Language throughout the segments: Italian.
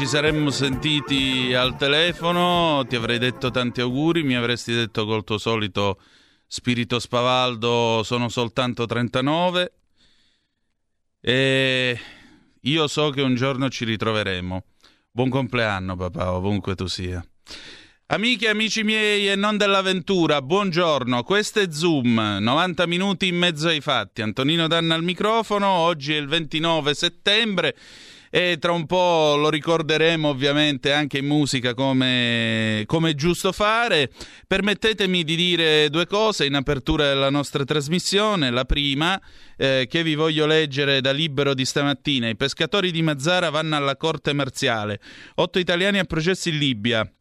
Ci saremmo sentiti al telefono, ti avrei detto tanti auguri, mi avresti detto col tuo solito spirito spavaldo sono soltanto 39 e io so che un giorno ci ritroveremo. Buon compleanno papà, ovunque tu sia. Amiche e amici miei e non dell'avventura, buongiorno, questo è Zoom, 90 minuti in mezzo ai fatti. Antonino Danna al microfono, oggi è il 29 settembre e tra un po' lo ricorderemo ovviamente anche in musica come, come è giusto fare. Permettetemi di dire due cose in apertura della nostra trasmissione. La prima, eh, che vi voglio leggere da libero di stamattina. I pescatori di Mazzara vanno alla corte marziale. Otto italiani a processo in Libia.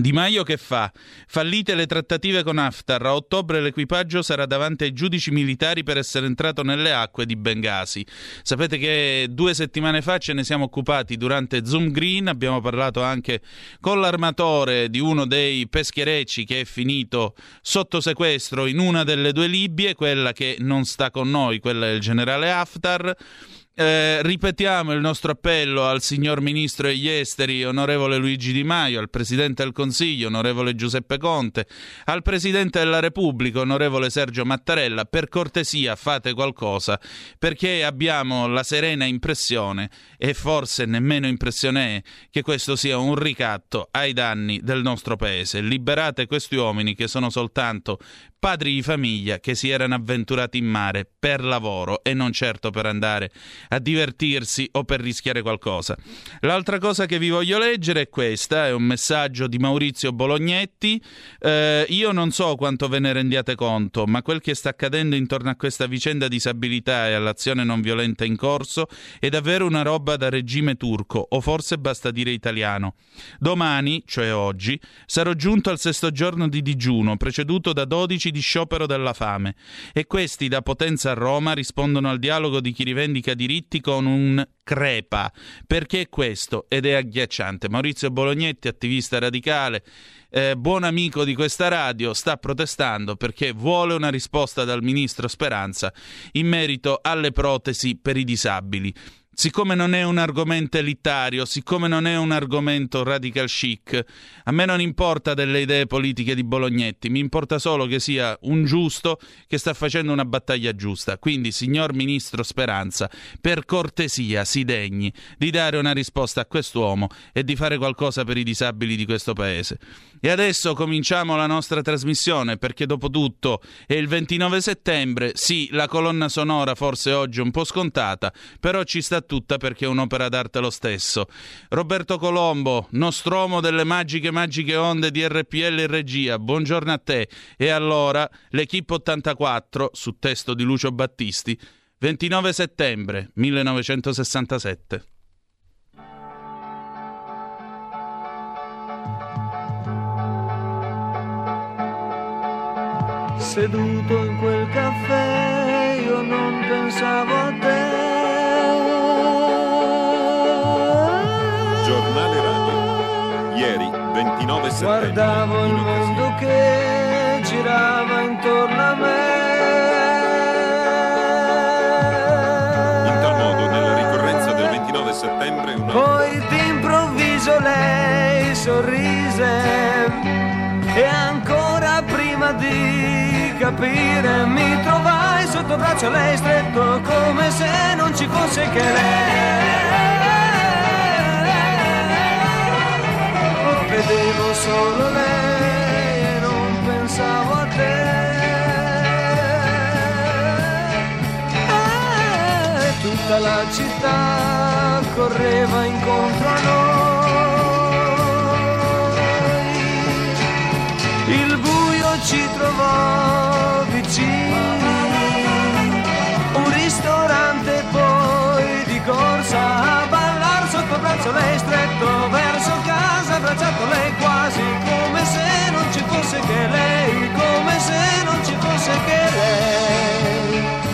Di Maio che fa? Fallite le trattative con Haftar. A ottobre l'equipaggio sarà davanti ai giudici militari per essere entrato nelle acque di Bengasi. Sapete che due settimane fa ce ne siamo occupati durante Zoom Green. Abbiamo parlato anche con l'armatore di uno dei pescherecci che è finito sotto sequestro in una delle due Libie, quella che non sta con noi, quella del generale Haftar. Eh, ripetiamo il nostro appello al signor Ministro degli Esteri, onorevole Luigi Di Maio, al Presidente del Consiglio, onorevole Giuseppe Conte, al Presidente della Repubblica, onorevole Sergio Mattarella, per cortesia fate qualcosa, perché abbiamo la serena impressione, e forse nemmeno impressione è, che questo sia un ricatto ai danni del nostro Paese. Liberate questi uomini che sono soltanto padri di famiglia che si erano avventurati in mare per lavoro e non certo per andare a divertirsi o per rischiare qualcosa. L'altra cosa che vi voglio leggere è questa, è un messaggio di Maurizio Bolognetti. Eh, io non so quanto ve ne rendiate conto, ma quel che sta accadendo intorno a questa vicenda disabilità e all'azione non violenta in corso è davvero una roba da regime turco, o forse basta dire italiano. Domani, cioè oggi, sarò giunto al sesto giorno di digiuno, preceduto da 12 di sciopero della fame, e questi da Potenza a Roma rispondono al dialogo di chi rivendica diritti con un crepa. Perché è questo? Ed è agghiacciante. Maurizio Bolognetti, attivista radicale, eh, buon amico di questa radio, sta protestando perché vuole una risposta dal ministro Speranza in merito alle protesi per i disabili siccome non è un argomento elitario, siccome non è un argomento radical chic, a me non importa delle idee politiche di Bolognetti, mi importa solo che sia un giusto che sta facendo una battaglia giusta. Quindi, signor Ministro Speranza, per cortesia si degni di dare una risposta a quest'uomo e di fare qualcosa per i disabili di questo paese. E adesso cominciamo la nostra trasmissione perché dopo tutto è il 29 settembre, sì, la colonna sonora forse oggi è un po' scontata, però ci sta tutta perché è un'opera d'arte lo stesso. Roberto Colombo, Nostromo delle magiche magiche onde di RPL in regia, buongiorno a te. E allora, l'Equipe 84, su testo di Lucio Battisti, 29 settembre 1967. Seduto in quel caffè io non pensavo a te. Giornale Radio. Ieri, 29 settembre. Guardavo il mondo che girava intorno a me. In tal modo, nella ricorrenza del 29 settembre, una Poi d'improvviso lei sorrise e ancora prima di capire mi trovai sotto braccio lei stretto come se non ci fosse che lei. Vedevo solo lei e non pensavo a te. E tutta la città correva incontro a noi. Vicini, un ristorante poi di corsa a ballar sotto braccio lei stretto abbracciato lei quasi come se non ci fosse che lei, come se non ci fosse che lei.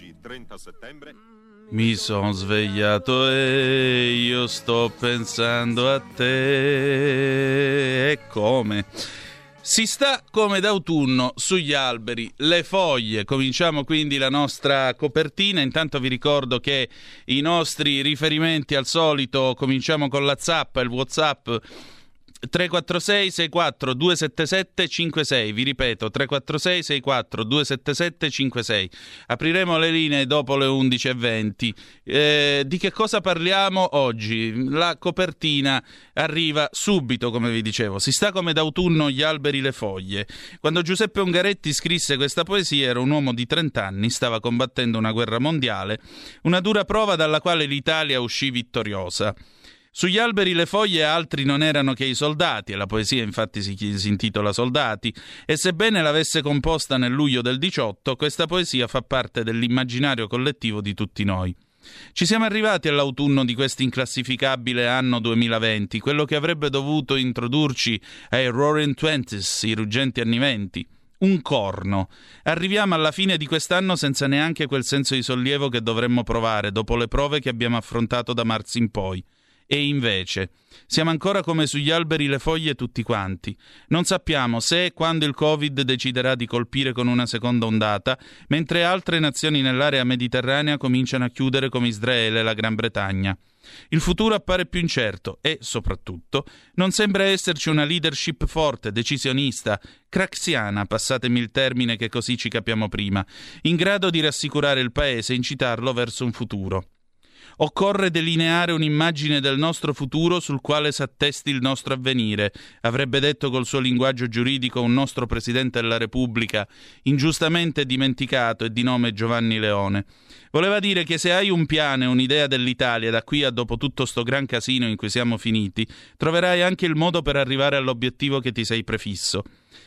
Oggi 30 settembre, Mi sono svegliato e io sto pensando a te. E come? Si sta come d'autunno sugli alberi, le foglie. Cominciamo quindi la nostra copertina. Intanto vi ricordo che i nostri riferimenti al solito cominciamo con la zappa, il WhatsApp 346 64 277 56 vi ripeto 346 64 277 56 apriremo le linee dopo le 11.20 eh, di che cosa parliamo oggi? La copertina arriva subito come vi dicevo. Si sta come d'autunno gli alberi le foglie. Quando Giuseppe Ungaretti scrisse questa poesia era un uomo di 30 anni stava combattendo una guerra mondiale una dura prova dalla quale l'Italia uscì vittoriosa sugli alberi le foglie altri non erano che i soldati, e la poesia infatti si, si intitola Soldati, e sebbene l'avesse composta nel luglio del 18, questa poesia fa parte dell'immaginario collettivo di tutti noi. Ci siamo arrivati all'autunno di questo inclassificabile anno 2020, quello che avrebbe dovuto introdurci ai Roaring Twenties, i ruggenti anni venti. Un corno. Arriviamo alla fine di quest'anno senza neanche quel senso di sollievo che dovremmo provare dopo le prove che abbiamo affrontato da marzo in poi. E invece, siamo ancora come sugli alberi le foglie tutti quanti. Non sappiamo se e quando il Covid deciderà di colpire con una seconda ondata, mentre altre nazioni nell'area mediterranea cominciano a chiudere come Israele e la Gran Bretagna. Il futuro appare più incerto e, soprattutto, non sembra esserci una leadership forte, decisionista, craxiana, passatemi il termine che così ci capiamo prima, in grado di rassicurare il paese e incitarlo verso un futuro. Occorre delineare un'immagine del nostro futuro sul quale s'attesti il nostro avvenire, avrebbe detto col suo linguaggio giuridico un nostro Presidente della Repubblica, ingiustamente dimenticato e di nome Giovanni Leone. Voleva dire che se hai un piano e un'idea dell'Italia da qui a dopo tutto sto gran casino in cui siamo finiti, troverai anche il modo per arrivare all'obiettivo che ti sei prefisso.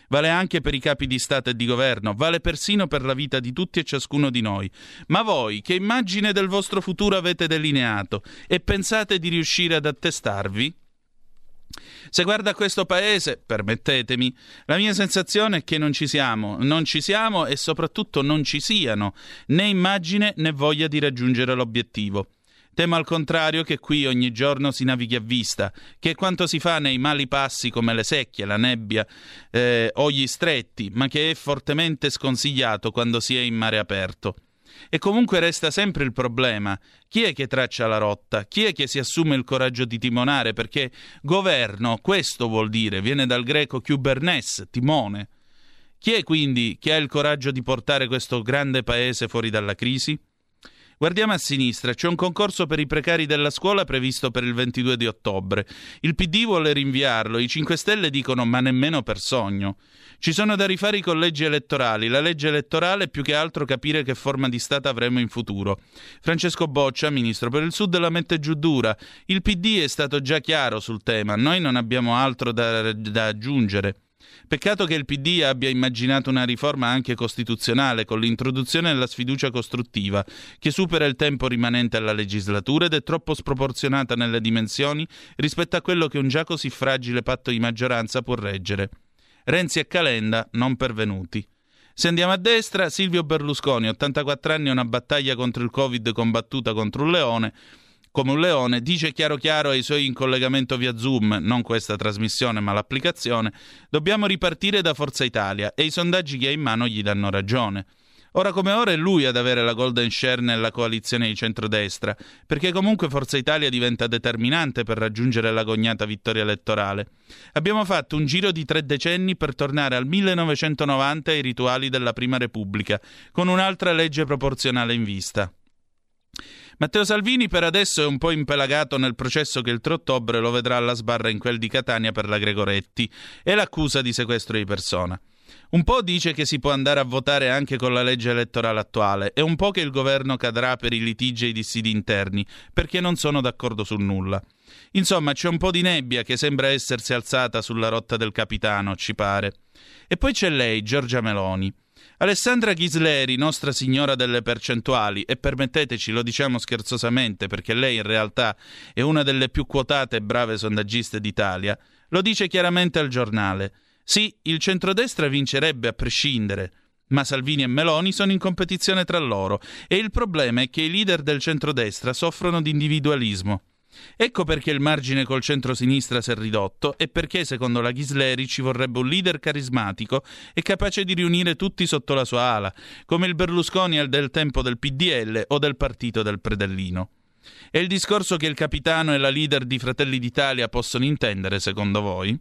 Vale anche per i capi di Stato e di governo, vale persino per la vita di tutti e ciascuno di noi. Ma voi, che immagine del vostro futuro avete delineato e pensate di riuscire ad attestarvi? Se guarda questo paese, permettetemi, la mia sensazione è che non ci siamo, non ci siamo e soprattutto non ci siano né immagine né voglia di raggiungere l'obiettivo. Temo al contrario che qui ogni giorno si navighi a vista, che è quanto si fa nei mali passi come le secchie, la nebbia eh, o gli stretti, ma che è fortemente sconsigliato quando si è in mare aperto. E comunque resta sempre il problema: chi è che traccia la rotta? Chi è che si assume il coraggio di timonare? Perché governo, questo vuol dire, viene dal greco kubernes, timone. Chi è quindi che ha il coraggio di portare questo grande paese fuori dalla crisi? Guardiamo a sinistra, c'è un concorso per i precari della scuola previsto per il 22 di ottobre. Il PD vuole rinviarlo, i 5 Stelle dicono ma nemmeno per sogno. Ci sono da rifare i collegi elettorali, la legge elettorale è più che altro capire che forma di Stato avremo in futuro. Francesco Boccia, ministro per il Sud, la mette giù dura. Il PD è stato già chiaro sul tema, noi non abbiamo altro da, da aggiungere. Peccato che il PD abbia immaginato una riforma anche costituzionale con l'introduzione della sfiducia costruttiva, che supera il tempo rimanente alla legislatura ed è troppo sproporzionata nelle dimensioni rispetto a quello che un già così fragile patto di maggioranza può reggere. Renzi e Calenda non pervenuti. Se andiamo a destra, Silvio Berlusconi, 84 anni una battaglia contro il Covid combattuta contro un leone, come un leone, dice chiaro chiaro ai suoi in collegamento via Zoom, non questa trasmissione ma l'applicazione, dobbiamo ripartire da Forza Italia e i sondaggi che ha in mano gli danno ragione. Ora come ora è lui ad avere la golden share nella coalizione di centrodestra, perché comunque Forza Italia diventa determinante per raggiungere l'agognata vittoria elettorale. Abbiamo fatto un giro di tre decenni per tornare al 1990 ai rituali della Prima Repubblica, con un'altra legge proporzionale in vista. Matteo Salvini per adesso è un po' impelagato nel processo che il 3 ottobre lo vedrà alla sbarra in quel di Catania per la Gregoretti e l'accusa di sequestro di persona. Un po' dice che si può andare a votare anche con la legge elettorale attuale e un po' che il governo cadrà per i litigi e i dissidi interni, perché non sono d'accordo su nulla. Insomma, c'è un po' di nebbia che sembra essersi alzata sulla rotta del capitano, ci pare. E poi c'è lei, Giorgia Meloni. Alessandra Ghisleri, nostra signora delle percentuali, e permetteteci, lo diciamo scherzosamente perché lei in realtà è una delle più quotate e brave sondaggiste d'Italia, lo dice chiaramente al giornale. Sì, il centrodestra vincerebbe a prescindere, ma Salvini e Meloni sono in competizione tra loro e il problema è che i leader del centrodestra soffrono di individualismo. Ecco perché il margine col centro-sinistra si è ridotto e perché, secondo la Ghisleri, ci vorrebbe un leader carismatico e capace di riunire tutti sotto la sua ala, come il Berlusconi del tempo del PDL o del partito del Predellino. È il discorso che il capitano e la leader di Fratelli d'Italia possono intendere, secondo voi?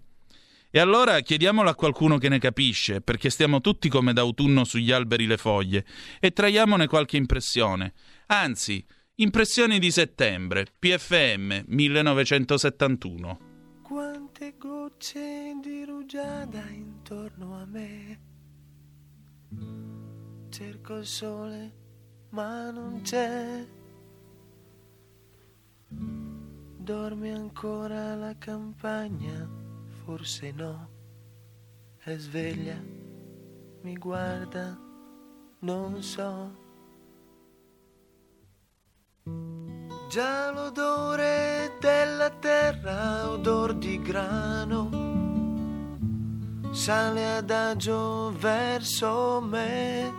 E allora chiediamolo a qualcuno che ne capisce, perché stiamo tutti come d'autunno sugli alberi le foglie, e traiamone qualche impressione. Anzi, impressioni di settembre, PFM 1971. Quante gocce di rugiada intorno a me. Cerco il sole, ma non c'è. Dorme ancora la campagna forse no, è sveglia, mi guarda, non so. Già l'odore della terra, odor di grano, sale adagio verso me.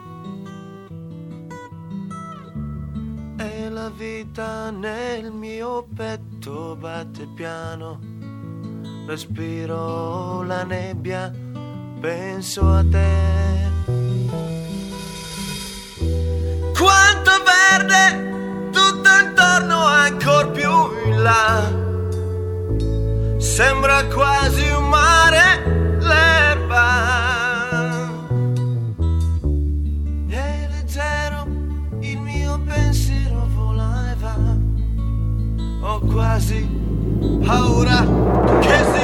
E la vita nel mio petto batte piano respiro la nebbia, penso a te. Quanto verde intorno, ancora più in là. Sembra quasi un mare l'erba. È leggero il mio pensiero vola e va. Ho quasi paura che si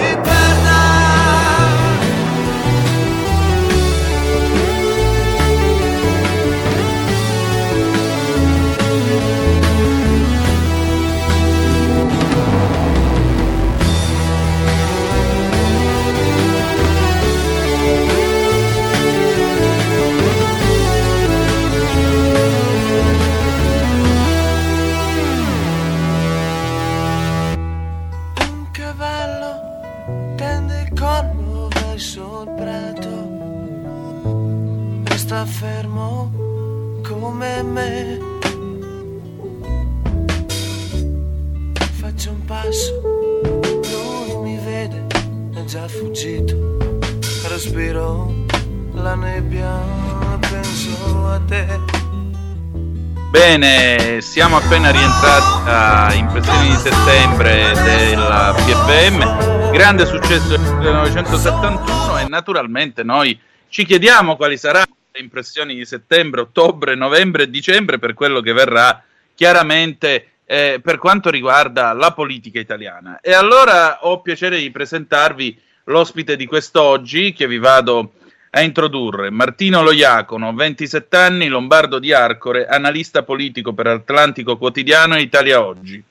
Bene, siamo appena rientrati a impressioni di settembre della PFM, grande successo del 1971 e naturalmente noi ci chiediamo quali saranno le impressioni di settembre, ottobre, novembre e dicembre per quello che verrà chiaramente eh, per quanto riguarda la politica italiana. E allora ho piacere di presentarvi l'ospite di quest'oggi che vi vado a introdurre Martino Loiacono, 27 anni, lombardo di Arcore, analista politico per Atlantico Quotidiano e Italia Oggi.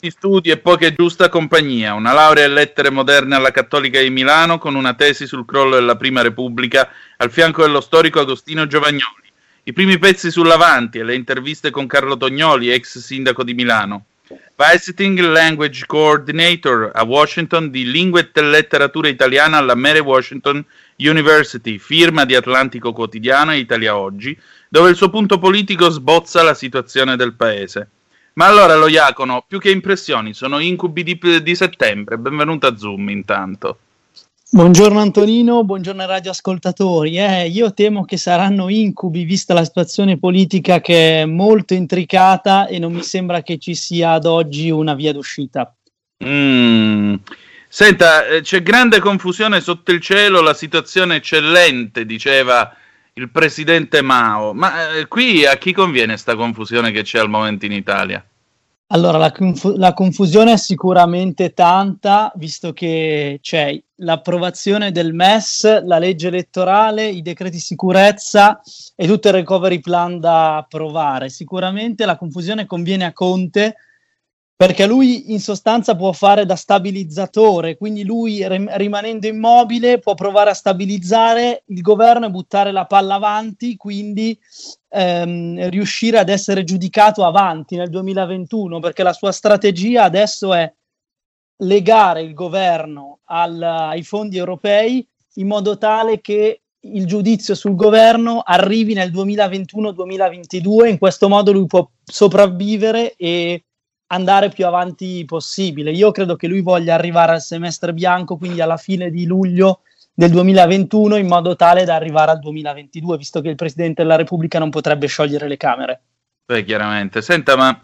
Studi e poche giusta compagnia, una laurea in lettere moderne alla Cattolica di Milano con una tesi sul crollo della Prima Repubblica al fianco dello storico Agostino Giovagnoli. I primi pezzi sull'Avanti e le interviste con Carlo Tognoli, ex sindaco di Milano. Visiting Language Coordinator a Washington di Lingua e Letteratura Italiana alla Mary Washington University, firma di Atlantico Quotidiano e Italia Oggi, dove il suo punto politico sbozza la situazione del paese. Ma allora lo Iacono, più che impressioni, sono incubi di, di settembre. Benvenuto a Zoom intanto. Buongiorno Antonino, buongiorno radioascoltatori. Eh, io temo che saranno incubi vista la situazione politica che è molto intricata e non mi sembra che ci sia ad oggi una via d'uscita. Mm. Senta, eh, c'è grande confusione sotto il cielo, la situazione eccellente, diceva il presidente Mao. Ma eh, qui a chi conviene questa confusione che c'è al momento in Italia? Allora, la, confu- la, confusione è sicuramente tanta, visto che c'è l'approvazione del MES, la legge elettorale, i decreti sicurezza e tutto il recovery plan da approvare. Sicuramente la confusione conviene a Conte perché lui in sostanza può fare da stabilizzatore, quindi lui rim- rimanendo immobile può provare a stabilizzare il governo e buttare la palla avanti, quindi ehm, riuscire ad essere giudicato avanti nel 2021, perché la sua strategia adesso è legare il governo al, ai fondi europei in modo tale che il giudizio sul governo arrivi nel 2021-2022, in questo modo lui può sopravvivere e andare più avanti possibile. Io credo che lui voglia arrivare al semestre bianco, quindi alla fine di luglio del 2021, in modo tale da arrivare al 2022, visto che il Presidente della Repubblica non potrebbe sciogliere le Camere. Beh, chiaramente. Senta, ma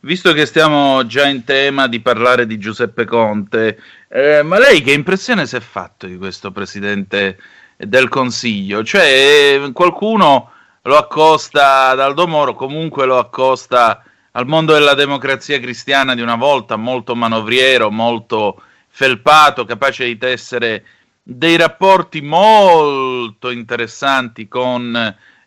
visto che stiamo già in tema di parlare di Giuseppe Conte, eh, ma lei che impressione si è fatto di questo Presidente del Consiglio? Cioè, qualcuno lo accosta ad Aldo Moro, comunque lo accosta al mondo della democrazia cristiana di una volta, molto manovriero, molto felpato, capace di tessere dei rapporti molto interessanti con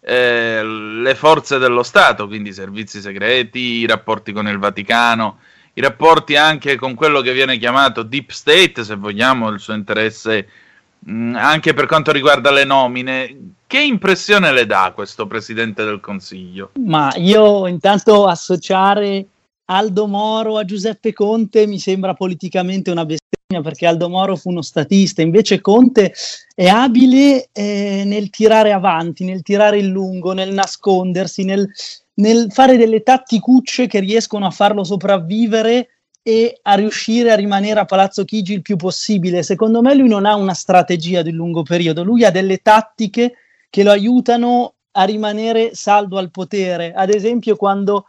eh, le forze dello Stato, quindi i servizi segreti, i rapporti con il Vaticano, i rapporti anche con quello che viene chiamato deep state, se vogliamo, il suo interesse mh, anche per quanto riguarda le nomine. Che impressione le dà questo Presidente del Consiglio? Ma io intanto associare Aldo Moro a Giuseppe Conte mi sembra politicamente una bestemmia perché Aldo Moro fu uno statista, invece Conte è abile eh, nel tirare avanti, nel tirare il lungo, nel nascondersi, nel, nel fare delle tatticucce che riescono a farlo sopravvivere e a riuscire a rimanere a Palazzo Chigi il più possibile. Secondo me lui non ha una strategia di lungo periodo, lui ha delle tattiche che lo aiutano a rimanere saldo al potere. Ad esempio, quando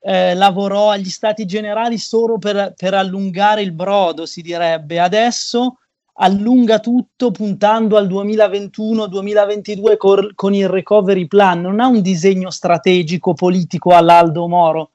eh, lavorò agli stati generali solo per, per, allungare il brodo, si direbbe. Adesso allunga tutto puntando al 2021-2022 cor- con il recovery plan. Non ha un disegno strategico politico all'Aldo Moro.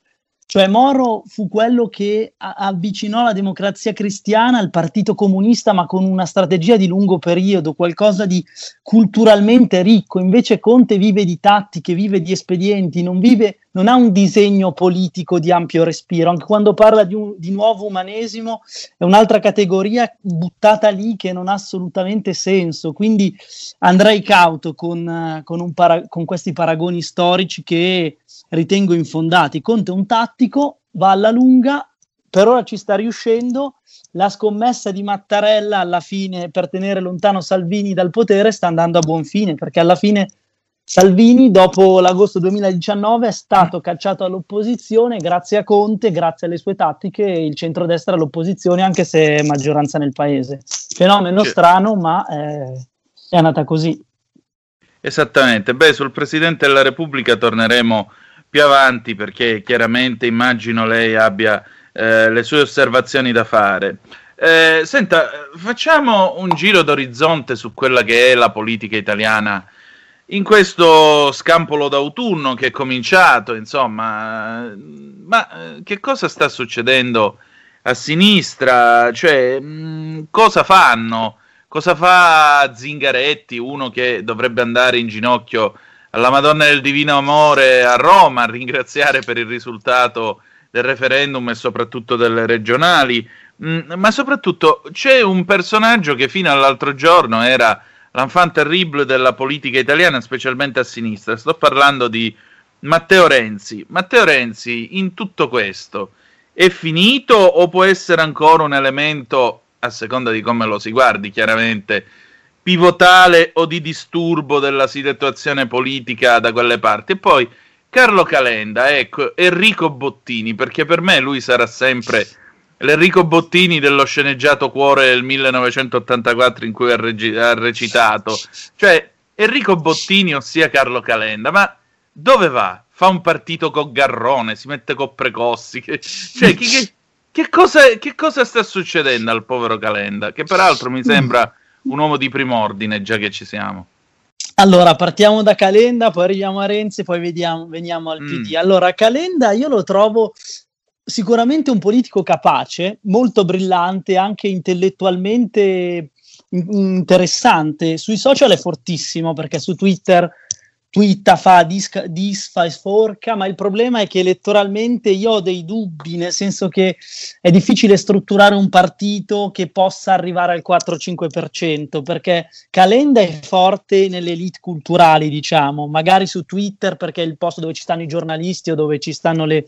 Cioè Moro fu quello che avvicinò la democrazia cristiana al Partito Comunista, ma con una strategia di lungo periodo, qualcosa di culturalmente ricco. Invece Conte vive di tattiche, vive di espedienti, non, vive, non ha un disegno politico di ampio respiro. Anche quando parla di, un, di nuovo umanesimo è un'altra categoria buttata lì che non ha assolutamente senso. Quindi andrei cauto con, con, para- con questi paragoni storici che ritengo infondati. Conte è un tattico, va alla lunga, per ora ci sta riuscendo. La scommessa di Mattarella alla fine per tenere lontano Salvini dal potere sta andando a buon fine, perché alla fine Salvini dopo l'agosto 2019 è stato cacciato all'opposizione grazie a Conte, grazie alle sue tattiche, il centrodestra all'opposizione, anche se è maggioranza nel paese. Fenomeno sì. strano, ma eh, è andata così. Esattamente. Beh, sul Presidente della Repubblica torneremo più avanti perché chiaramente immagino lei abbia eh, le sue osservazioni da fare. Eh, senta, facciamo un giro d'orizzonte su quella che è la politica italiana in questo scampolo d'autunno che è cominciato, insomma, ma eh, che cosa sta succedendo a sinistra? Cioè, mh, mm, cosa fanno? Cosa fa Zingaretti, uno che dovrebbe andare in ginocchio alla Madonna del Divino Amore a Roma a ringraziare per il risultato del referendum e soprattutto delle regionali. Mm, ma soprattutto c'è un personaggio che fino all'altro giorno era l'enfant terrible della politica italiana, specialmente a sinistra. Sto parlando di Matteo Renzi. Matteo Renzi, in tutto questo, è finito o può essere ancora un elemento, a seconda di come lo si guardi, chiaramente, pivotale o di disturbo della situazione politica da quelle parti. E poi Carlo Calenda, ecco, Enrico Bottini, perché per me lui sarà sempre l'Enrico Bottini dello sceneggiato Cuore del 1984 in cui ha, regi- ha recitato. Cioè, Enrico Bottini, ossia Carlo Calenda, ma dove va? Fa un partito con Garrone, si mette con Precossi. Che, cioè, che, che, cosa, che cosa sta succedendo al povero Calenda? Che peraltro mi sembra un uomo di prim'ordine, già che ci siamo. Allora, partiamo da Calenda, poi arriviamo a Renzi, poi vediamo, veniamo al PD. Mm. Allora, Calenda io lo trovo sicuramente un politico capace, molto brillante, anche intellettualmente interessante. Sui social è fortissimo perché su Twitter twitta, fa, disfa e sforca, ma il problema è che elettoralmente io ho dei dubbi, nel senso che è difficile strutturare un partito che possa arrivare al 4-5%, perché Calenda è forte nelle elite culturali, diciamo, magari su Twitter perché è il posto dove ci stanno i giornalisti o dove ci stanno le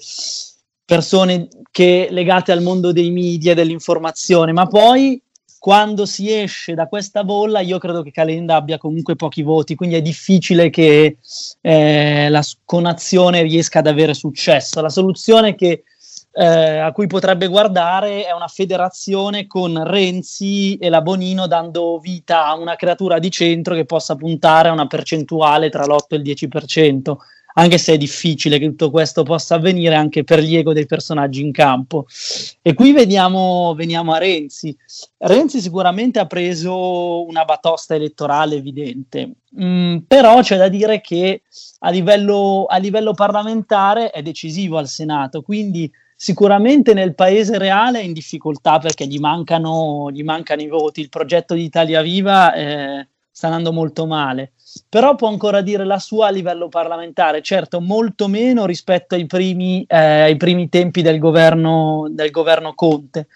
persone che, legate al mondo dei media e dell'informazione, ma poi quando si esce da questa bolla, io credo che Calenda abbia comunque pochi voti, quindi è difficile che eh, la conazione riesca ad avere successo. La soluzione che, eh, a cui potrebbe guardare è una federazione con Renzi e la Bonino dando vita a una creatura di centro che possa puntare a una percentuale tra l'8 e il 10% anche se è difficile che tutto questo possa avvenire anche per gli ego dei personaggi in campo. E qui veniamo, veniamo a Renzi. Renzi sicuramente ha preso una batosta elettorale evidente, mm, però c'è da dire che a livello, a livello parlamentare è decisivo al Senato, quindi sicuramente nel paese reale è in difficoltà perché gli mancano, gli mancano i voti. Il progetto di Italia Viva eh, sta andando molto male però può ancora dire la sua a livello parlamentare, certo molto meno rispetto ai primi, eh, ai primi tempi del governo, del governo Conte.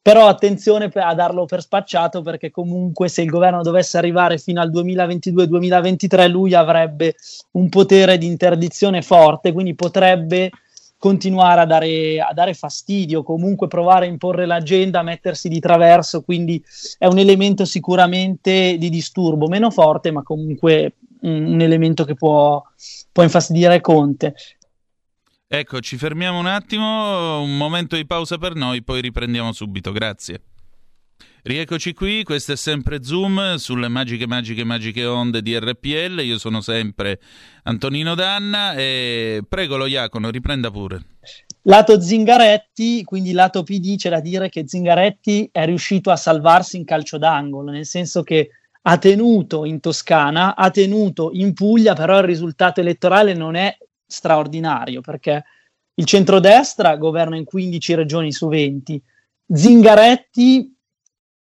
Però attenzione a darlo per spacciato perché comunque se il governo dovesse arrivare fino al 2022-2023 lui avrebbe un potere di interdizione forte, quindi potrebbe continuare a dare, a dare fastidio, comunque provare a imporre l'agenda, a mettersi di traverso, quindi è un elemento sicuramente di disturbo, meno forte, ma comunque un, un elemento che può, può infastidire Conte. Ecco, ci fermiamo un attimo, un momento di pausa per noi, poi riprendiamo subito. Grazie. Rieccoci qui, questo è sempre Zoom sulle magiche, magiche, magiche onde di RPL. Io sono sempre Antonino Danna e prego lo Iacono, riprenda pure. Lato Zingaretti, quindi lato PD, c'è da dire che Zingaretti è riuscito a salvarsi in calcio d'angolo, nel senso che ha tenuto in Toscana, ha tenuto in Puglia, però il risultato elettorale non è straordinario perché il centrodestra governa in 15 regioni su 20. Zingaretti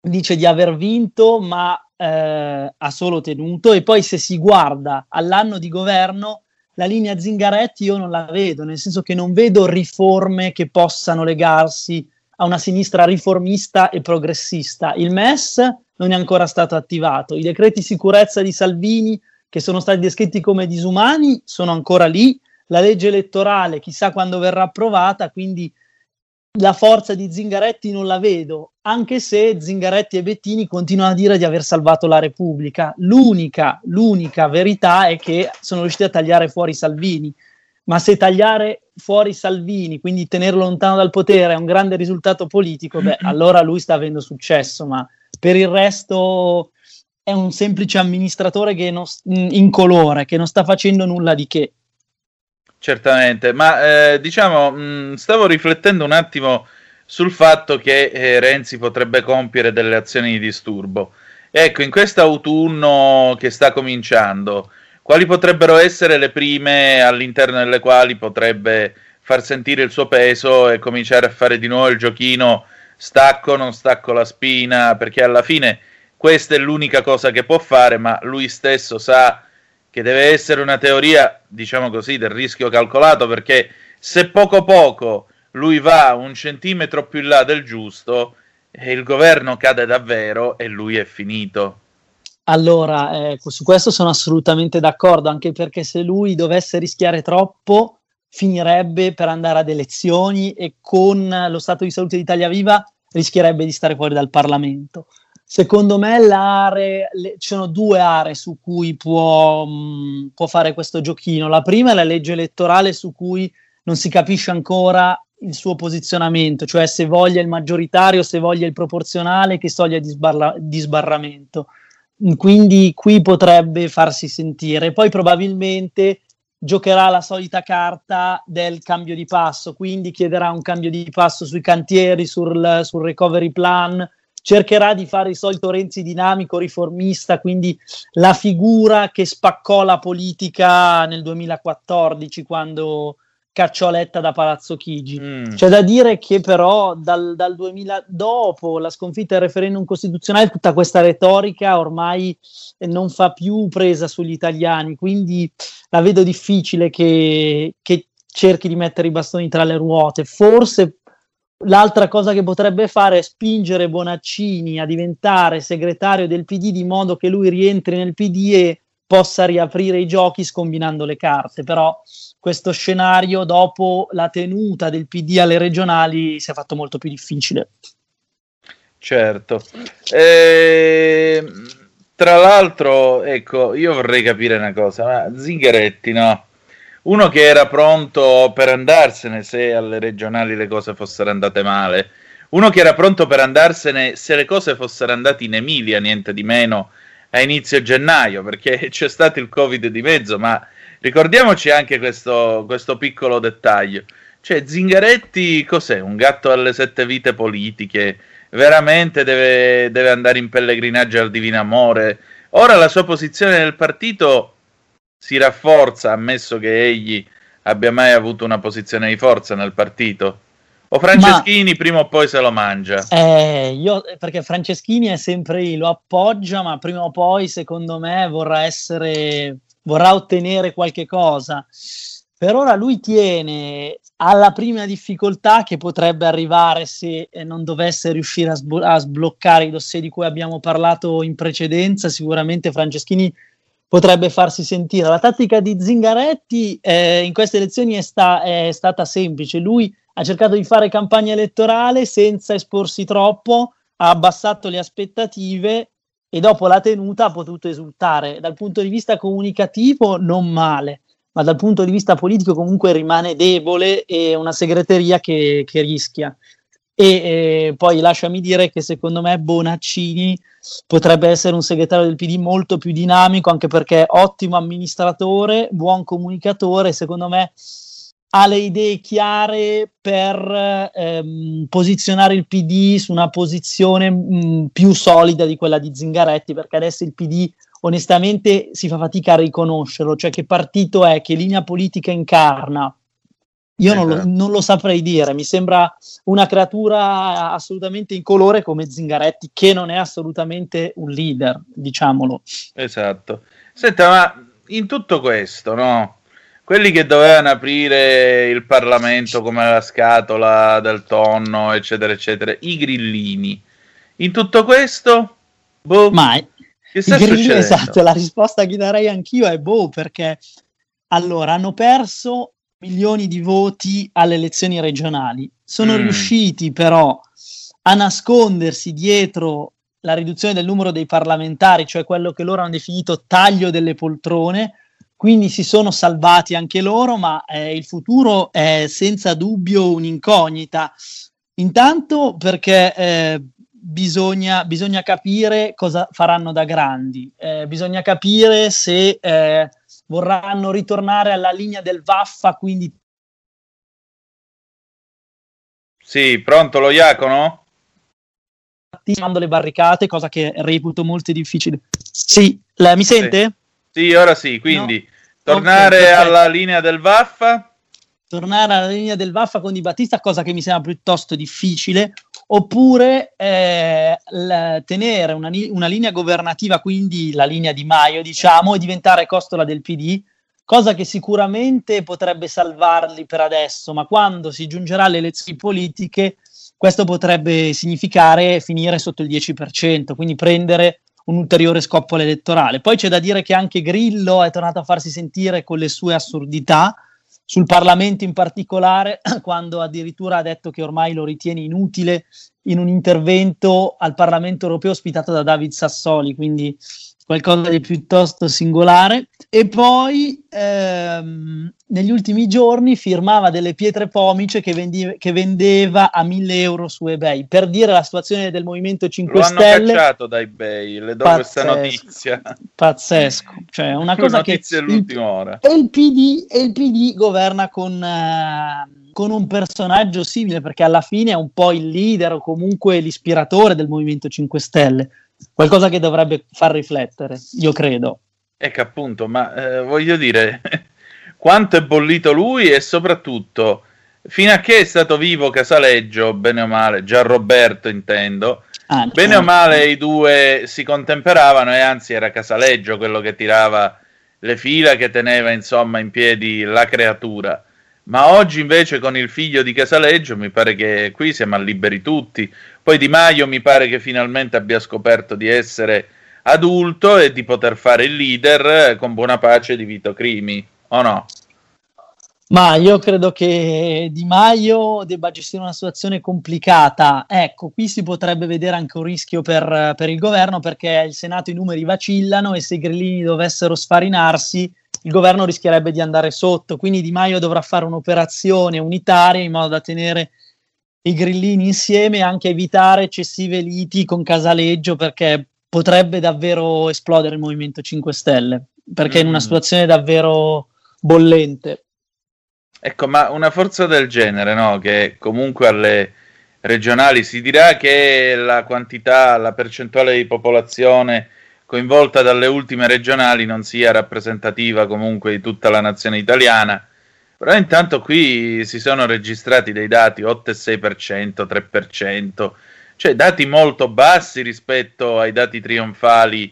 dice di aver vinto, ma eh, ha solo tenuto. E poi se si guarda all'anno di governo, la linea Zingaretti io non la vedo, nel senso che non vedo riforme che possano legarsi a una sinistra riformista e progressista. Il MES non è ancora stato attivato, i decreti sicurezza di Salvini, che sono stati descritti come disumani, sono ancora lì, la legge elettorale chissà quando verrà approvata, quindi la forza di Zingaretti non la vedo, anche se Zingaretti e Bettini continuano a dire di aver salvato la Repubblica. L'unica, l'unica verità è che sono riusciti a tagliare fuori Salvini. Ma se tagliare fuori Salvini, quindi tenerlo lontano dal potere, è un grande risultato politico, beh, allora lui sta avendo successo, ma per il resto è un semplice amministratore che non, incolore, che non sta facendo nulla di che. Certamente, ma eh, diciamo, mh, stavo riflettendo un attimo sul fatto che eh, Renzi potrebbe compiere delle azioni di disturbo. Ecco, in questo autunno che sta cominciando, quali potrebbero essere le prime all'interno delle quali potrebbe far sentire il suo peso e cominciare a fare di nuovo il giochino stacco, non stacco la spina, perché alla fine questa è l'unica cosa che può fare, ma lui stesso sa che deve essere una teoria, diciamo così, del rischio calcolato, perché se poco poco lui va un centimetro più in là del giusto, eh, il governo cade davvero e lui è finito. Allora, ecco, su questo sono assolutamente d'accordo, anche perché se lui dovesse rischiare troppo, finirebbe per andare ad elezioni e con lo stato di salute di Italia Viva rischierebbe di stare fuori dal Parlamento. Secondo me le, ci sono due aree su cui può, mh, mm, può, fare questo giochino. La prima è la legge elettorale su cui non si capisce ancora il suo posizionamento, cioè se voglia il maggioritario, se voglia il proporzionale, che soglia di, sbarra- di sbarramento. Quindi qui potrebbe farsi sentire. Poi probabilmente giocherà la solita carta del cambio di passo, quindi chiederà un cambio di passo sui cantieri, sul, sul recovery plan, cercherà di fare il solito Renzi dinamico, riformista, quindi la figura che spaccò la politica nel 2014 quando cacciò Letta da Palazzo Chigi. Mm. C'è da dire che però dal, dal 2000, dopo la sconfitta del referendum costituzionale, tutta questa retorica ormai non fa più presa sugli italiani, quindi la vedo difficile che, che cerchi di mettere i bastoni tra le ruote. Forse l'altra cosa che potrebbe fare è spingere Bonaccini a diventare segretario del PD di modo che lui rientri nel PD e possa riaprire i giochi scombinando le carte, però questo scenario dopo la tenuta del PD alle regionali si è fatto molto più difficile. Certo. Eh, tra l'altro, ecco, io vorrei capire una cosa, ma Zingaretti, no? Uno che era pronto per andarsene se alle regionali le cose fossero andate male, uno che era pronto per andarsene se le cose fossero andate in Emilia, niente di meno, a inizio gennaio, perché c'è stato il Covid di mezzo, ma ricordiamoci anche questo, questo piccolo dettaglio. Cioè, Zingaretti cos'è? Un gatto alle sette vite politiche? Veramente deve, deve andare in pellegrinaggio al Divino Amore? Ora la sua posizione nel partito si rafforza, ammesso che egli abbia mai avuto una posizione di forza nel partito. O Franceschini ma, prima o poi se lo mangia. Eh, io, perché Franceschini è sempre lì, lo appoggia, ma prima o poi, secondo me, vorrà essere, vorrà ottenere qualche cosa. Per ora lui tiene alla prima difficoltà che potrebbe arrivare se non dovesse riuscire a, sb- a sbloccare i dossier di cui abbiamo parlato in precedenza. Sicuramente Franceschini potrebbe farsi sentire. La tattica di Zingaretti eh, in queste elezioni è, sta- è stata semplice. Lui ha cercato di fare campagna elettorale senza esporsi troppo, ha abbassato le aspettative e dopo la tenuta ha potuto esultare. Dal punto di vista comunicativo non male, ma dal punto di vista politico comunque rimane debole e una segreteria che, che rischia. E eh, poi lasciami dire che secondo me Bonaccini potrebbe essere un segretario del PD molto più dinamico, anche perché ottimo amministratore, buon comunicatore, secondo me ha le idee chiare per ehm, posizionare il PD su una posizione mh, più solida di quella di Zingaretti, perché adesso il PD onestamente si fa fatica a riconoscerlo, cioè che partito è, che linea politica incarna. Io non lo, Esatto. non lo saprei dire, mi sembra una creatura assolutamente incolore come Zingaretti, che non è assolutamente un leader, diciamolo. Esatto. Senta, ma in tutto questo, no? Quelli che dovevano aprire il Parlamento come la scatola del tonno, eccetera, eccetera, i grillini. In tutto questo, boh, Ma che sta grillini, succedendo? esatto, la risposta che darei anch'io è boh, perché allora hanno perso milioni di voti alle elezioni regionali, sono Mm. riusciti però a nascondersi dietro la riduzione del numero dei parlamentari, cioè quello che loro hanno definito taglio delle poltrone, quindi si sono salvati anche loro, ma eh, il futuro è senza dubbio un'incognita. Intanto perché eh, bisogna, bisogna capire cosa faranno da grandi, eh, bisogna capire se eh, vorranno ritornare alla linea del Vaffa, quindi Sì, pronto lo Iacono? attivando le barricate, cosa che reputo molto difficile. Sì, la- mi sente? Sì, ora sì, quindi No. tornare Ok, perfetto. alla linea del Vaffa. tornare alla linea del Vaffa con Di Battista, cosa che mi sembra piuttosto difficile, oppure eh, tenere una, una linea governativa, quindi la linea di Maio, diciamo, e diventare costola del PD, cosa che sicuramente potrebbe salvarli per adesso, ma quando si giungerà alle elezioni politiche, questo potrebbe significare finire sotto il 10%, quindi prendere un ulteriore scoppolo elettorale. Poi c'è da dire che anche Grillo è tornato a farsi sentire con le sue assurdità, sul Parlamento in particolare, quando addirittura ha detto che ormai lo ritiene inutile in un intervento al Parlamento europeo ospitato da David Sassoli, quindi qualcosa di piuttosto singolare. E poi ehm, negli ultimi giorni firmava delle pietre pomice che, vendi- che vendeva a 1000 euro su eBay. Per dire la situazione del Movimento 5 Lo Stelle, cacciato dai bei, le do questa Pazzesco. notizia. pazzesco, cioè una cosa che notizia il- dell'ultima ora. e il PD, e il PD governa con, eh, con un personaggio simile perché alla fine è un po' il leader o comunque l'ispiratore del Movimento 5 Stelle. Qualcosa che dovrebbe far riflettere, io credo. Ecco appunto, ma eh, voglio dire, quanto è bollito lui e soprattutto fino a che è stato vivo Casaleggio, bene o male, già Roberto intendo, ah, bene o male i due si contemperavano e anzi era Casaleggio quello che tirava le fila, che teneva insomma in piedi la creatura. Ma oggi invece con il figlio di Casaleggio mi pare che qui siamo liberi tutti. Poi Di Maio mi pare che finalmente abbia scoperto di essere adulto e di poter fare il leader con buona pace di Vito Crimi, o no? Ma io credo che Di Maio debba gestire una situazione complicata. Ecco, qui si potrebbe vedere anche un rischio per, per il governo perché il Senato i numeri vacillano e se i grillini dovessero sfarinarsi, il governo rischierebbe di andare sotto. Quindi Di Maio dovrà fare un'operazione unitaria in modo da tenere i grillini insieme e anche evitare eccessive liti con Casaleggio perché potrebbe davvero esplodere il Movimento 5 Stelle perché mm. è in una mm. situazione davvero bollente. Ecco, ma una forza del genere, no? Che comunque alle regionali si dirà che la quantità, la percentuale di popolazione coinvolta dalle ultime regionali non sia rappresentativa comunque di tutta la nazione italiana. Però intanto qui si sono registrati dei dati 8,6%, 3%, cioè dati molto bassi rispetto ai dati trionfali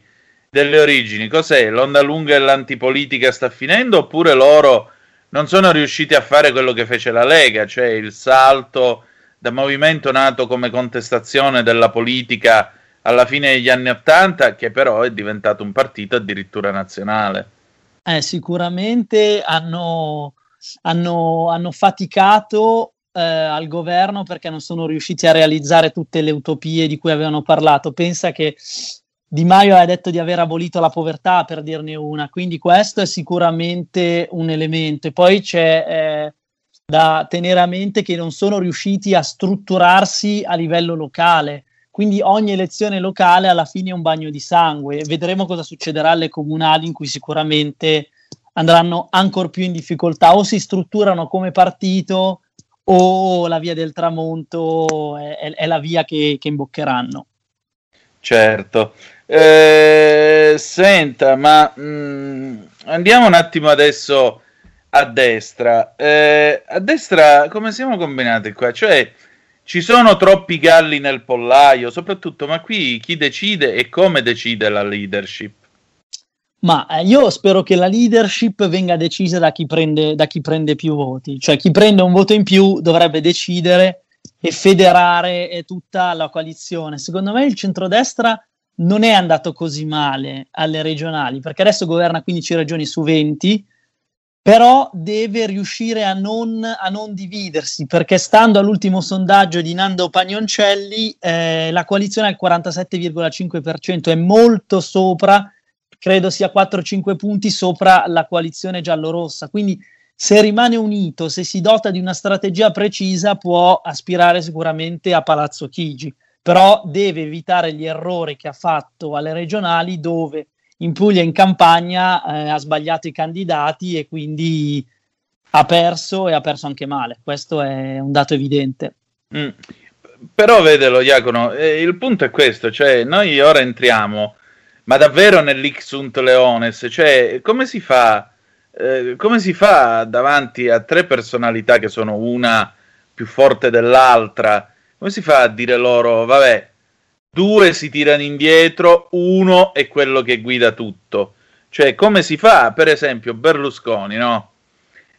delle origini. Cos'è? L'onda lunga e l'antipolitica sta finendo oppure loro non sono riusciti a fare quello che fece la Lega, cioè il salto da movimento nato come contestazione della politica alla fine degli anni Ottanta, che però è diventato un partito addirittura nazionale. Eh, sicuramente hanno, hanno, hanno faticato eh, al governo perché non sono riusciti a realizzare tutte le utopie di cui avevano parlato. Pensa che di Maio ha detto di aver abolito la povertà, per dirne una, quindi questo è sicuramente un elemento. E poi c'è eh, da tenere a mente che non sono riusciti a strutturarsi a livello locale, quindi ogni elezione locale alla fine è un bagno di sangue. Vedremo cosa succederà alle comunali in cui sicuramente andranno ancora più in difficoltà o si strutturano come partito o la via del tramonto è, è, è la via che, che imboccheranno. Certo. Eh, senta, ma mh, mm, andiamo un attimo adesso a destra. Eh, a destra come siamo combinati qua? Cioè, ci sono troppi galli nel pollaio, soprattutto, ma qui chi decide e come decide la leadership? Ma eh, io spero che la leadership venga decisa da chi, prende, da chi prende più voti, cioè chi prende un voto in più dovrebbe decidere e federare tutta la coalizione. Secondo me il centrodestra non è andato così male alle regionali, perché adesso governa 15 regioni su 20, però deve riuscire a non, a non dividersi, perché stando all'ultimo sondaggio di Nando Pagnoncelli, eh, la coalizione al 47,5%, è molto sopra, credo sia 4-5 punti sopra la coalizione giallorossa, quindi se rimane unito, se si dota di una strategia precisa, può aspirare sicuramente a Palazzo Chigi. Però deve evitare gli errori che ha fatto alle regionali dove in Puglia in campagna eh, ha sbagliato i candidati e quindi ha perso e ha perso anche male. Questo è un dato evidente. Mm. Però vedelo, Iacono, eh, il punto è questo, cioè noi ora entriamo, ma davvero nell'Ixunt Leones, cioè come si fa, eh, come si fa davanti a tre personalità che sono una più forte dell'altra, come si fa a dire loro, vabbè, due si tirano indietro, uno è quello che guida tutto? Cioè, come si fa, per esempio, Berlusconi, no?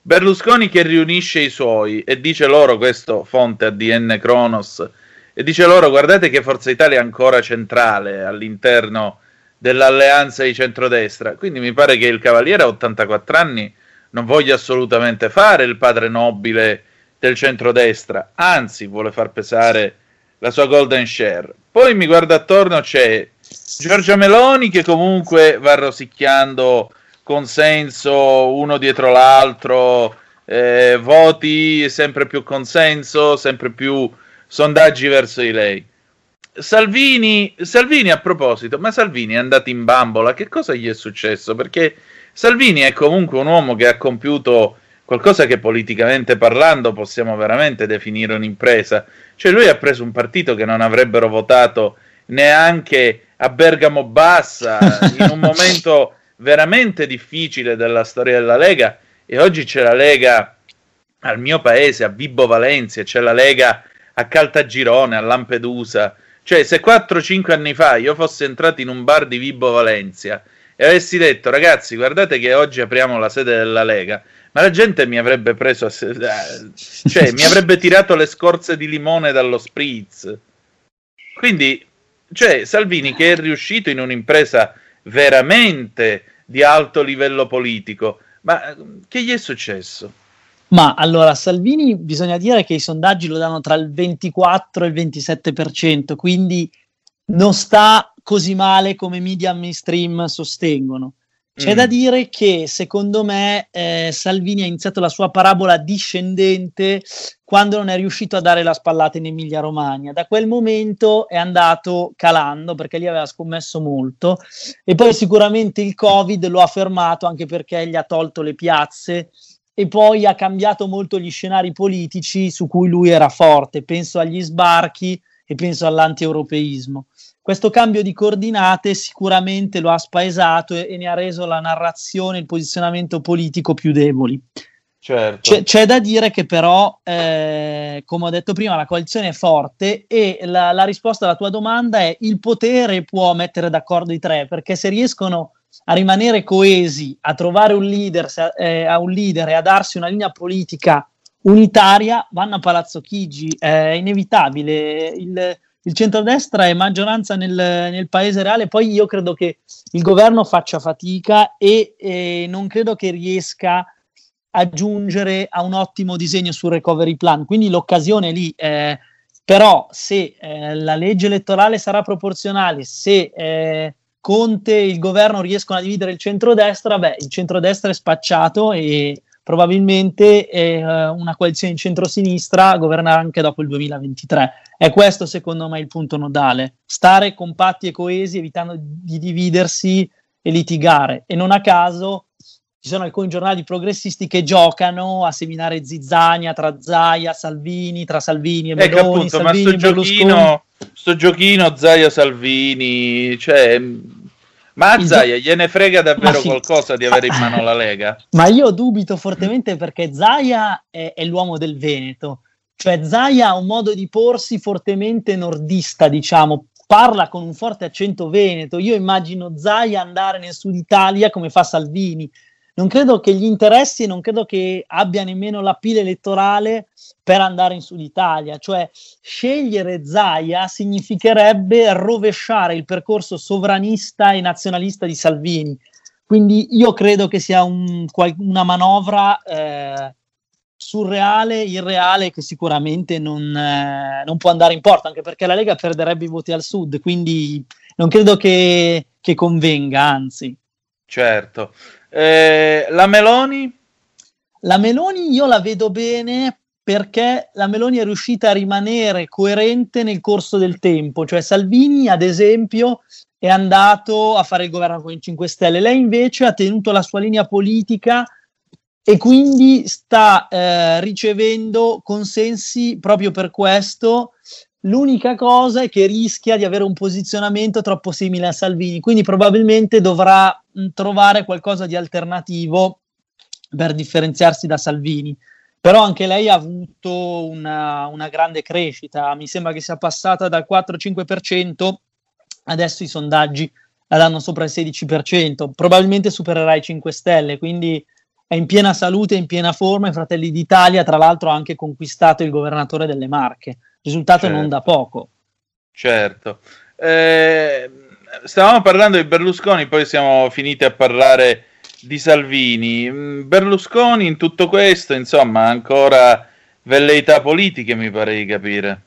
Berlusconi che riunisce i suoi e dice loro, questo fonte ADN Kronos, e dice loro, guardate che Forza Italia è ancora centrale all'interno dell'alleanza di centrodestra. Quindi mi pare che il Cavaliere a 84 anni non voglia assolutamente fare il padre nobile del centrodestra, anzi vuole far pesare la sua golden share. Poi mi guarda attorno, c'è Giorgia Meloni che comunque va rosicchiando consenso uno dietro l'altro, eh, voti sempre più consenso, sempre più sondaggi verso di lei. Salvini, Salvini a proposito, ma Salvini è andato in bambola, che cosa gli è successo? Perché Salvini è comunque un uomo che ha compiuto qualcosa che politicamente parlando possiamo veramente definire un'impresa. Cioè lui ha preso un partito che non avrebbero votato neanche a Bergamo Bassa in un momento veramente difficile della storia della Lega e oggi c'è la Lega al mio paese, a Vibo Valencia, c'è la Lega a Caltagirone, a Lampedusa. Cioè, se 4-5 anni fa io fossi entrato in un bar di Vibo Valencia e avessi detto, ragazzi, guardate che oggi apriamo la sede della Lega, ma la gente mi avrebbe preso, a se- eh, cioè, mi avrebbe tirato le scorze di limone dallo spritz. Quindi, cioè, Salvini che è riuscito in un'impresa veramente di alto livello politico, ma che gli è successo? Ma allora, Salvini bisogna dire che i sondaggi lo danno tra il 24 e il 27%, quindi non sta così male come media mainstream sostengono. C'è Mm. da dire che secondo me eh, Salvini ha iniziato la sua parabola discendente quando non è riuscito a dare la spallata in Emilia Romagna. Da quel momento è andato calando perché lì aveva scommesso molto e poi sicuramente il Covid lo ha fermato anche perché gli ha tolto le piazze e poi ha cambiato molto gli scenari politici su cui lui era forte. Penso agli sbarchi e penso all'anti-europeismo. Questo cambio di coordinate sicuramente lo ha spaesato e, e ne ha reso la narrazione, il posizionamento politico più deboli. Certo. C'è, c'è da dire che però, eh, come ho detto prima, la coalizione è forte e la, la risposta alla tua domanda è il potere può mettere d'accordo i tre, perché se riescono a rimanere coesi, a trovare un leader, se- eh, a un leader e a darsi una linea politica unitaria, vanno a Palazzo Chigi. È inevitabile. Il, il centrodestra è maggioranza nel, nel paese reale. Poi io credo che il governo faccia fatica e eh, non credo che riesca a giungere a un ottimo disegno sul recovery plan. Quindi l'occasione è lì. eh, però se eh, la legge elettorale sarà proporzionale, se eh, Conte e il governo riescono a dividere il centrodestra, beh, il centrodestra è spacciato e probabilmente eh, una coalizione di centrosinistra governerà anche dopo il 2023. È questo secondo me il punto nodale, stare compatti e coesi evitando di dividersi e litigare e non a caso ci sono alcuni giornali progressisti che giocano a seminare zizzania tra Zaia, Salvini, tra Salvini e Ecco Meloni, appunto, ma Salvini sto e Berlusconi. giochino, sto giochino Zaia Salvini, cioè, ma a Zaia gliene frega davvero sì. qualcosa di avere in mano la Lega? Ma io dubito fortemente perché Zaia è, è l'uomo del Veneto, cioè Zaia ha un modo di porsi fortemente nordista, diciamo, parla con un forte accento veneto. Io immagino Zaia andare nel sud Italia come fa Salvini. Non credo che gli interessi non credo che abbia nemmeno la pila elettorale per andare in Sud Italia, cioè scegliere Zaia significherebbe rovesciare il percorso sovranista e nazionalista di Salvini. Quindi io credo che sia un- una manovra eh, surreale, irreale, che sicuramente non, eh, non può andare in porto, anche perché la Lega perderebbe i voti al sud, quindi non credo che, che convenga, anzi. Certo. Eh, la Meloni? La Meloni io la vedo bene perché la Meloni è riuscita a rimanere coerente nel corso del tempo, cioè Salvini ad esempio è andato a fare il governo con i 5 Stelle, lei invece ha tenuto la sua linea politica e quindi sta eh, ricevendo consensi proprio per questo. L'unica cosa è che rischia di avere un posizionamento troppo simile a Salvini, quindi probabilmente dovrà trovare qualcosa di alternativo per differenziarsi da Salvini. Però anche lei ha avuto una, una grande crescita, mi sembra che sia passata dal 4-5%, adesso i sondaggi la danno sopra il 16%, probabilmente supererà i 5 Stelle, quindi è in piena salute, in piena forma. I Fratelli d'Italia, tra l'altro, ha anche conquistato il governatore delle Marche, risultato Certo. non da poco. Certo. Eh, stavamo parlando di Berlusconi, poi siamo finiti a parlare di Salvini. Mm, Berlusconi in tutto questo, insomma, ancora velleità politiche, mi pare di capire.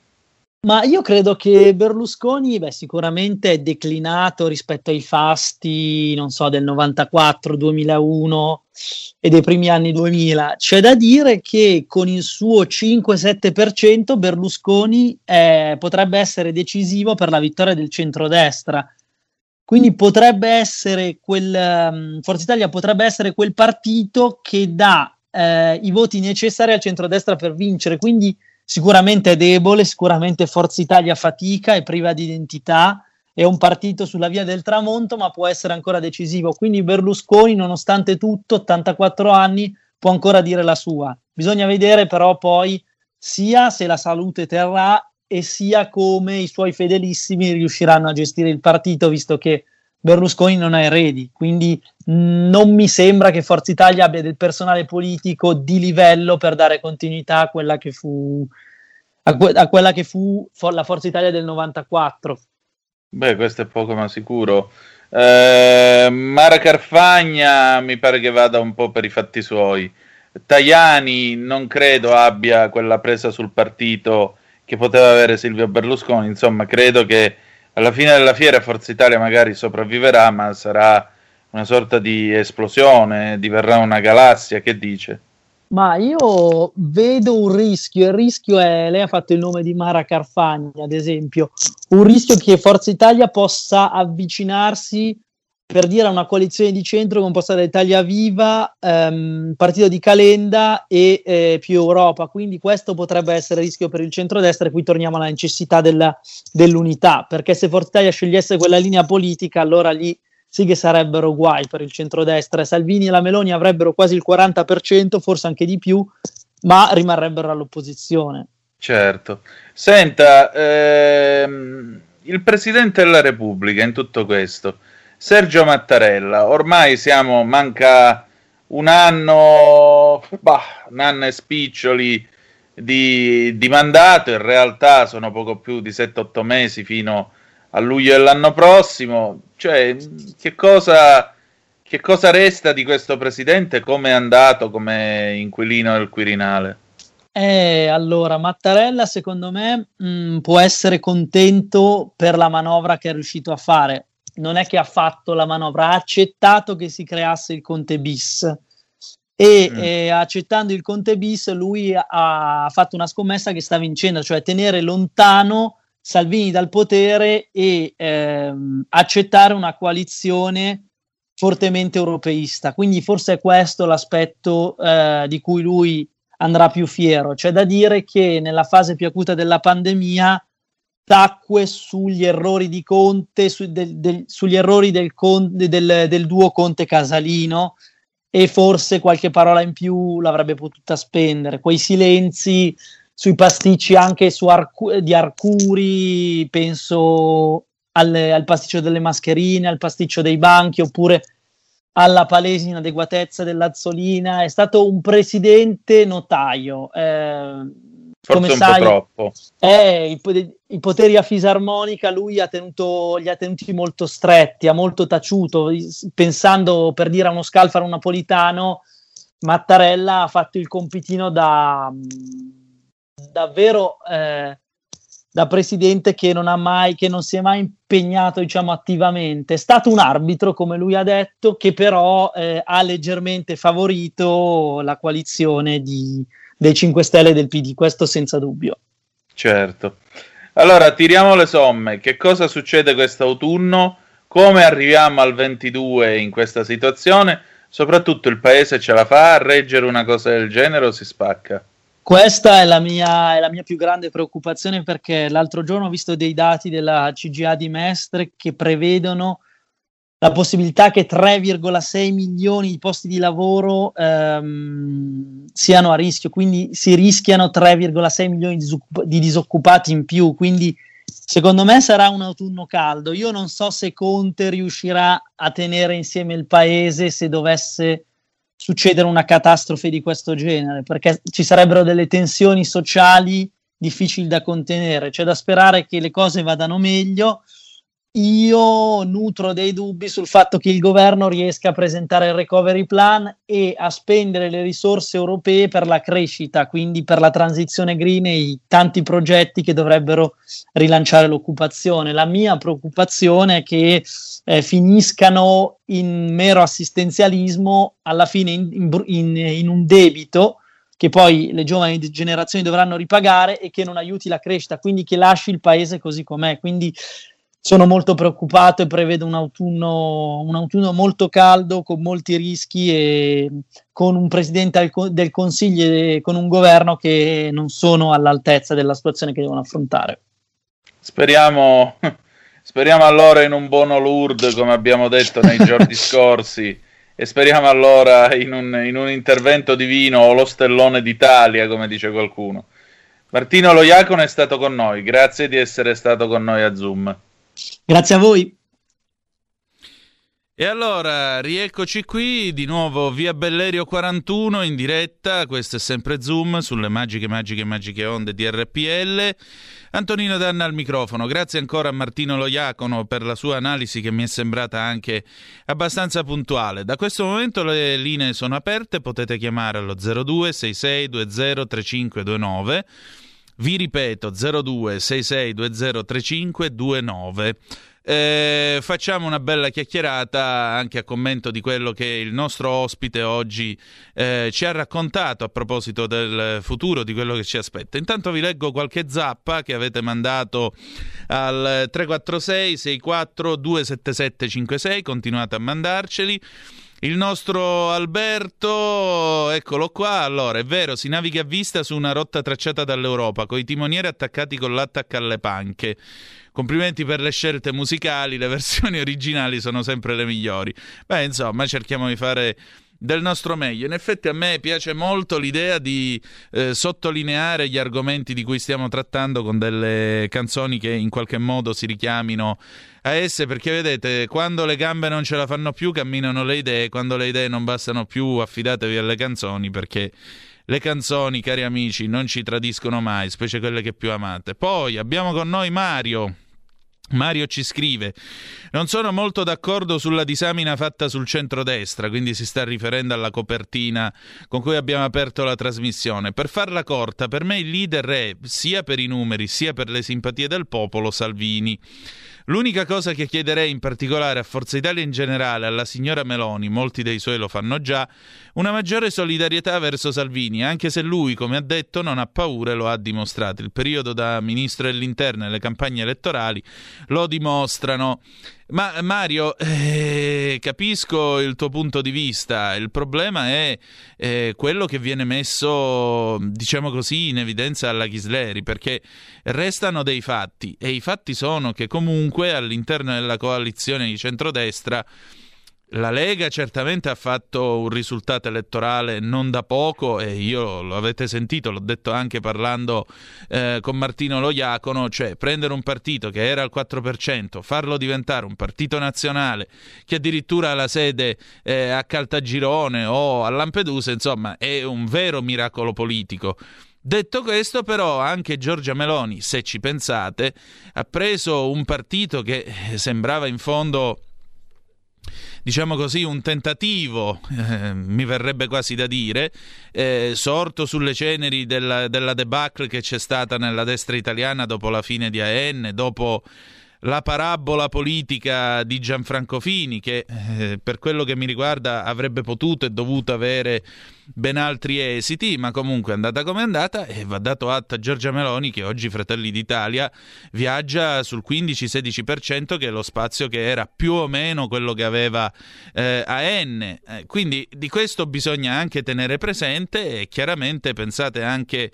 Ma io credo che Berlusconi, beh, sicuramente è declinato rispetto ai fasti, non so, del 94, 2001 e dei primi anni 2000. C'è da dire che con il suo 5-7% Berlusconi eh, potrebbe essere decisivo per la vittoria del centrodestra. Quindi potrebbe essere quel, ehm, Forza Italia potrebbe essere quel partito che dà eh, i voti necessari al centrodestra per vincere. Quindi sicuramente è debole, sicuramente Forza Italia fatica, è priva di identità, è un partito sulla via del tramonto, ma può essere ancora decisivo. Quindi Berlusconi, nonostante tutto, 84 anni, può ancora dire la sua. Bisogna vedere però poi sia se la salute terrà e sia come i suoi fedelissimi riusciranno a gestire il partito, visto che Berlusconi non ha eredi. Quindi non mi sembra che Forza Italia abbia del personale politico di livello per dare continuità a quella che fu, a, que- a quella che fu la Forza Italia del 94. Beh, questo è poco ma sicuro. Eh, Mara Carfagna mi pare che vada un po' per i fatti suoi. Tajani non credo abbia quella presa sul partito che poteva avere Silvio Berlusconi. Insomma, credo che alla fine della fiera Forza Italia magari sopravviverà, ma sarà una sorta di esplosione, diverrà una galassia. Che dice? Ma io vedo un rischio, il rischio è, lei ha fatto il nome di Mara Carfagna, ad esempio, un rischio che Forza Italia possa avvicinarsi per dire una coalizione di centro composta da Italia Viva, ehm, Partito di Calenda e eh, più Europa. Quindi questo potrebbe essere rischio per il centrodestra e qui torniamo alla necessità della, dell'unità, perché se Forza Italia scegliesse quella linea politica, allora lì sì che sarebbero guai per il centrodestra. Salvini e la Meloni avrebbero quasi il 40%, forse anche di più, ma rimarrebbero all'opposizione. Certo. Senta, ehm, il Presidente della Repubblica in tutto questo Sergio Mattarella, ormai siamo, manca un anno, bah, un anno e spiccioli di, di, mandato, in realtà sono poco più di 7-8 mesi fino a luglio dell'anno prossimo, cioè che cosa, che cosa resta di questo presidente, come è andato come inquilino del Quirinale? Eh, allora, Mattarella secondo me mh, mm, può essere contento per la manovra che è riuscito a fare non è che ha fatto la manovra, ha accettato che si creasse il Conte bis e mm. eh, accettando il Conte bis lui ha, fatto una scommessa che sta vincendo, cioè tenere lontano Salvini dal potere e ehm, accettare una coalizione fortemente europeista. Quindi forse è questo l'aspetto eh, di cui lui andrà più fiero. C'è da dire che nella fase più acuta della pandemia tacque sugli errori di Conte, su, del, del, sugli errori del, del, del, duo Conte Casalino e forse qualche parola in più l'avrebbe potuta spendere. Quei silenzi sui pasticci anche su Arcu- di Arcuri, penso al, al pasticcio delle mascherine, al pasticcio dei banchi oppure alla palese inadeguatezza dell'Azzolina. È stato un presidente notaio. Eh, Forse come sai, po' troppo. Eh, i, i, poteri a fisarmonica lui ha tenuto, li ha tenuti molto stretti, ha molto taciuto, pensando per dire a uno scalfaro napolitano, Mattarella ha fatto il compitino da davvero eh, da presidente che non ha mai, che non si è mai impegnato, diciamo, attivamente. È stato un arbitro, come lui ha detto, che però eh, ha leggermente favorito la coalizione di, dei 5 Stelle e del PD, questo senza dubbio. Certo. Allora, tiriamo le somme. Che cosa succede quest'autunno? Come arriviamo al 22 in questa situazione? Soprattutto il paese ce la fa a reggere una cosa del genere o si spacca? Questa è la, mia, è la mia più grande preoccupazione perché l'altro giorno ho visto dei dati della CGA di Mestre che prevedono la possibilità che 3,6 milioni di posti di lavoro ehm, siano a rischio, quindi si rischiano 3,6 milioni di, di, disoccupati in più, quindi secondo me sarà un autunno caldo. Io non so se Conte riuscirà a tenere insieme il paese se dovesse succedere una catastrofe di questo genere, perché ci sarebbero delle tensioni sociali difficili da contenere. C'è da sperare che le cose vadano meglio io nutro dei dubbi sul fatto che il governo riesca a presentare il recovery plan e a spendere le risorse europee per la crescita, quindi per la transizione green e i tanti progetti che dovrebbero rilanciare l'occupazione. La mia preoccupazione è che eh, finiscano in mero assistenzialismo, alla fine in, in, in un debito che poi le giovani generazioni dovranno ripagare e che non aiuti la crescita, quindi che lasci il paese così com'è. Quindi sono molto preoccupato e prevedo un autunno, un autunno molto caldo con molti rischi e con un presidente del Consiglio e con un governo che non sono all'altezza della situazione che devono affrontare. Speriamo, speriamo allora in un buono Lourdes, come abbiamo detto nei giorni scorsi, e speriamo allora in un, in un intervento divino o lo stellone d'Italia, come dice qualcuno. Martino Loiacono è stato con noi, grazie di essere stato con noi a Zoom. Grazie a voi. E allora, rieccoci qui, di nuovo via Bellerio 41 in diretta, questo è sempre Zoom sulle magiche, magiche, magiche onde di RPL. Antonino Danna al microfono, grazie ancora a Martino Loiacono per la sua analisi che mi è sembrata anche abbastanza puntuale. Da questo momento le linee sono aperte, potete chiamare allo 02 66 20 3529. Vi ripeto 02 66 20 3529. Eh, facciamo una bella chiacchierata anche a commento di quello che il nostro ospite oggi eh, ci ha raccontato a proposito del futuro, di quello che ci aspetta. Intanto vi leggo qualche zappa che avete mandato al 346 64 277 56, continuate a mandarceli. Il nostro Alberto, eccolo qua. Allora, è vero, si naviga a vista su una rotta tracciata dall'Europa, con i timonieri attaccati con l'attacco alle panche. Complimenti per le scelte musicali, le versioni originali sono sempre le migliori. Beh, insomma, cerchiamo di fare del nostro meglio. In effetti a me piace molto l'idea di eh, sottolineare gli argomenti di cui stiamo trattando con delle canzoni che in qualche modo si richiamino a esse, perché vedete, quando le gambe non ce la fanno più, camminano le idee, quando le idee non bastano più, affidatevi alle canzoni, perché le canzoni, cari amici, non ci tradiscono mai, specie quelle che più amate. Poi abbiamo con noi Mario. Mario ci scrive: Non sono molto d'accordo sulla disamina fatta sul centrodestra, quindi si sta riferendo alla copertina con cui abbiamo aperto la trasmissione. Per farla corta, per me il leader è, sia per i numeri sia per le simpatie del popolo, Salvini. L'unica cosa che chiederei in particolare a Forza Italia in generale, alla signora Meloni, molti dei suoi lo fanno già, una maggiore solidarietà verso Salvini, anche se lui, come ha detto, non ha paura e lo ha dimostrato. Il periodo da ministro dell'interno e le campagne elettorali lo dimostrano. Ma Mario, eh, capisco il tuo punto di vista, il problema è eh, quello che viene messo, diciamo così, in evidenza alla Ghisleri, perché restano dei fatti e i fatti sono che comunque all'interno della coalizione di centrodestra la Lega certamente ha fatto un risultato elettorale non da poco e io lo avete sentito, l'ho detto anche parlando eh, con Martino Loiacono, cioè prendere un partito che era al 4%, farlo diventare un partito nazionale che addirittura ha la sede eh, a Caltagirone o a Lampedusa, insomma è un vero miracolo politico. Detto questo, però, anche Giorgia Meloni, se ci pensate, ha preso un partito che eh, sembrava in fondo diciamo così, un tentativo, eh, mi verrebbe quasi da dire, eh, sorto sulle ceneri della, della debacle che c'è stata nella destra italiana dopo la fine di AN, dopo la parabola politica di Gianfranco Fini, che eh, per quello che mi riguarda avrebbe potuto e dovuto avere ben altri esiti, ma comunque è andata come è andata e va dato atto a Giorgia Meloni che oggi Fratelli d'Italia viaggia sul 15-16% che è lo spazio che era più o meno quello che aveva eh, AN. Eh, quindi di questo bisogna anche tenere presente e chiaramente pensate anche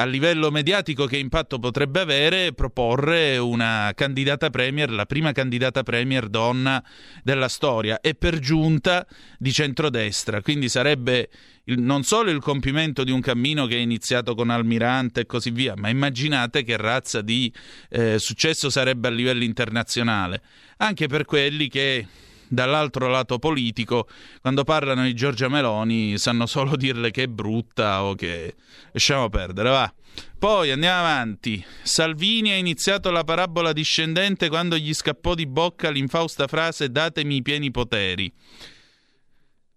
a livello mediatico che impatto potrebbe avere proporre una candidata premier, la prima candidata premier donna della storia e per giunta di centrodestra. Quindi sarebbe il, non solo il compimento di un cammino che è iniziato con Almirante e così via, ma immaginate che razza di eh, successo sarebbe a livello internazionale, anche per quelli che dall'altro lato politico, quando parlano di Giorgia Meloni, sanno solo dirle che è brutta o che... lasciamo perdere, va. Poi andiamo avanti. Salvini ha iniziato la parabola discendente quando gli scappò di bocca l'infausta frase datemi i pieni poteri.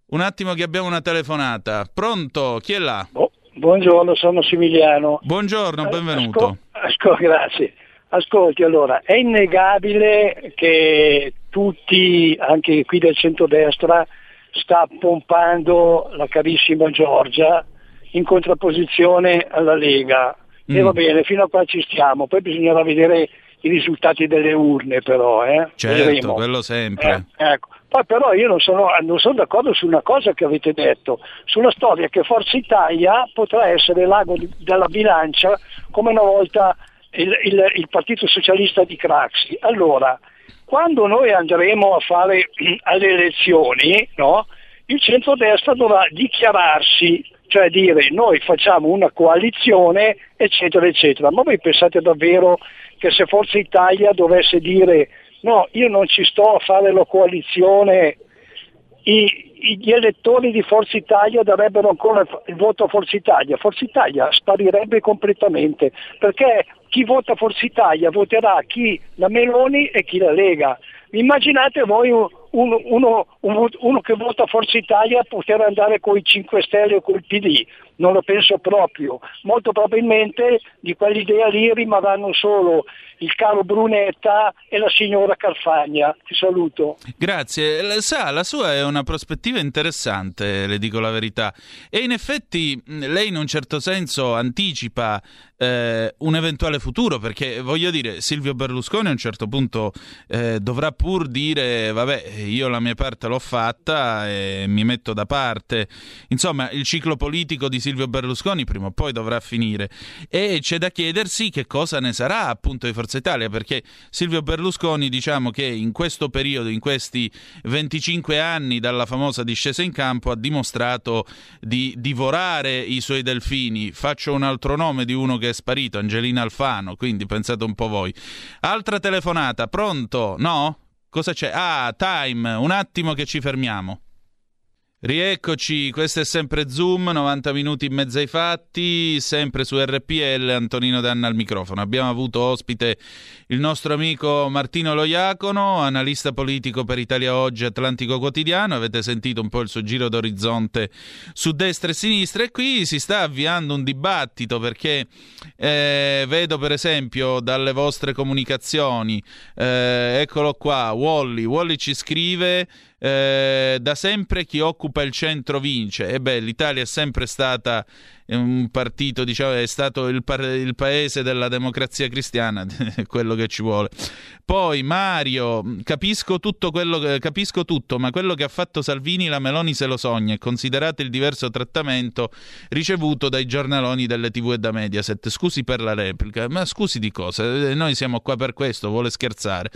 Un attimo che abbiamo una telefonata. Pronto? Chi è là? Oh, buongiorno, sono Massimiliano. Buongiorno, benvenuto. Ascol- ascol- grazie. Ascolti, allora, è innegabile che tutti, anche qui del centrodestra, sta pompando la carissima Giorgia in contrapposizione alla Lega. Mm. E va bene, fino a qua ci stiamo, poi bisognerà vedere i risultati delle urne però. Eh? Certo, Vedremo. quello sempre. Eh, ecco. Poi però io non sono, non sono, d'accordo su una cosa che avete detto, sulla storia che Forza Italia potrà essere l'ago della bilancia come una volta il, il, il Partito Socialista di Craxi. Allora, quando noi andremo a fare alle elezioni, no, il centrodestra dovrà dichiararsi, cioè dire noi facciamo una coalizione, eccetera, eccetera. Ma voi pensate davvero che se Forza Italia dovesse dire no, io non ci sto a fare la coalizione, i, gli elettori di Forza Italia darebbero ancora il voto a Forza Italia, Forza Italia sparirebbe completamente perché chi vota Forza Italia voterà chi la Meloni e chi la Lega. Immaginate voi uno, uno, uno, uno che vota Forza Italia poter andare con i 5 Stelle o col PD, non lo penso proprio. Molto probabilmente di quell'idea lì rimarranno solo il caro Brunetta e la signora Carfagna. Ti saluto. Grazie. Sa, la sua è una prospettiva interessante, le dico la verità. E in effetti lei in un certo senso anticipa eh, un eventuale futuro, perché voglio dire, Silvio Berlusconi a un certo punto eh, dovrà pur dire, vabbè, io la mia parte l'ho fatta e mi metto da parte. Insomma, il ciclo politico di Silvio Berlusconi prima o poi dovrà finire e c'è da chiedersi che cosa ne sarà appunto di Forza Italia, perché Silvio Berlusconi diciamo che in questo periodo, in questi 25 anni dalla famosa discesa in campo, ha dimostrato di divorare i suoi delfini. Faccio un altro nome di uno che è sparito, Angelina Alfano, quindi pensate un po' voi. Altra telefonata, pronto? No? Cosa c'è? Ah, time, un attimo che ci fermiamo. Rieccoci, questo è sempre Zoom, 90 minuti in mezzo ai fatti, sempre su RPL, Antonino Danna al microfono. Abbiamo avuto ospite il nostro amico Martino Loiacono, analista politico per Italia Oggi, Atlantico Quotidiano. Avete sentito un po' il suo giro d'orizzonte su destra e sinistra e qui si sta avviando un dibattito perché eh, vedo per esempio dalle vostre comunicazioni, eh, eccolo qua, Wally, Wally ci scrive... Eh, da sempre chi occupa il centro vince. E beh, l'Italia è sempre stata un partito, diciamo, è stato il, pa- il paese della democrazia cristiana, quello che ci vuole. Poi Mario, capisco tutto, che, capisco tutto, ma quello che ha fatto Salvini la Meloni se lo sogna, considerato il diverso trattamento ricevuto dai giornaloni delle TV e da Mediaset. Scusi per la replica, ma scusi di cosa? Eh, noi siamo qua per questo, vuole scherzare.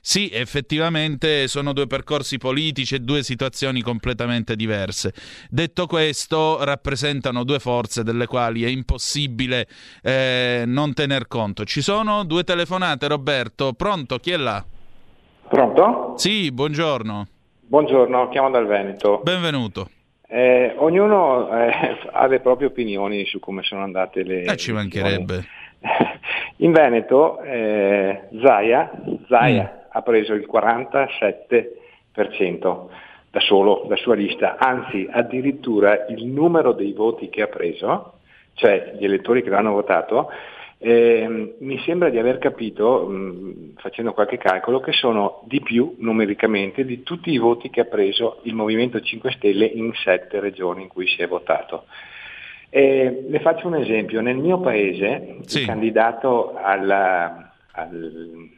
Sì, effettivamente sono due percorsi politici e due situazioni completamente diverse. Detto questo, rappresentano due forze forze delle quali è impossibile eh, non tener conto. Ci sono due telefonate, Roberto. Pronto? Chi è là? Pronto? Sì, buongiorno. Buongiorno, chiamo dal Veneto. Benvenuto. Eh, ognuno eh, ha le proprie opinioni su come sono andate le... Eh, ci mancherebbe. In Veneto eh, Zaia, Zaia mm. ha preso il 47% da solo, la sua lista, anzi addirittura il numero dei voti che ha preso, cioè gli elettori che l'hanno votato, eh, mi sembra di aver capito, mh, facendo qualche calcolo, che sono di più numericamente di tutti i voti che ha preso il Movimento 5 Stelle in sette regioni in cui si è votato. Eh, le faccio un esempio, nel mio paese sì. il candidato alla, al,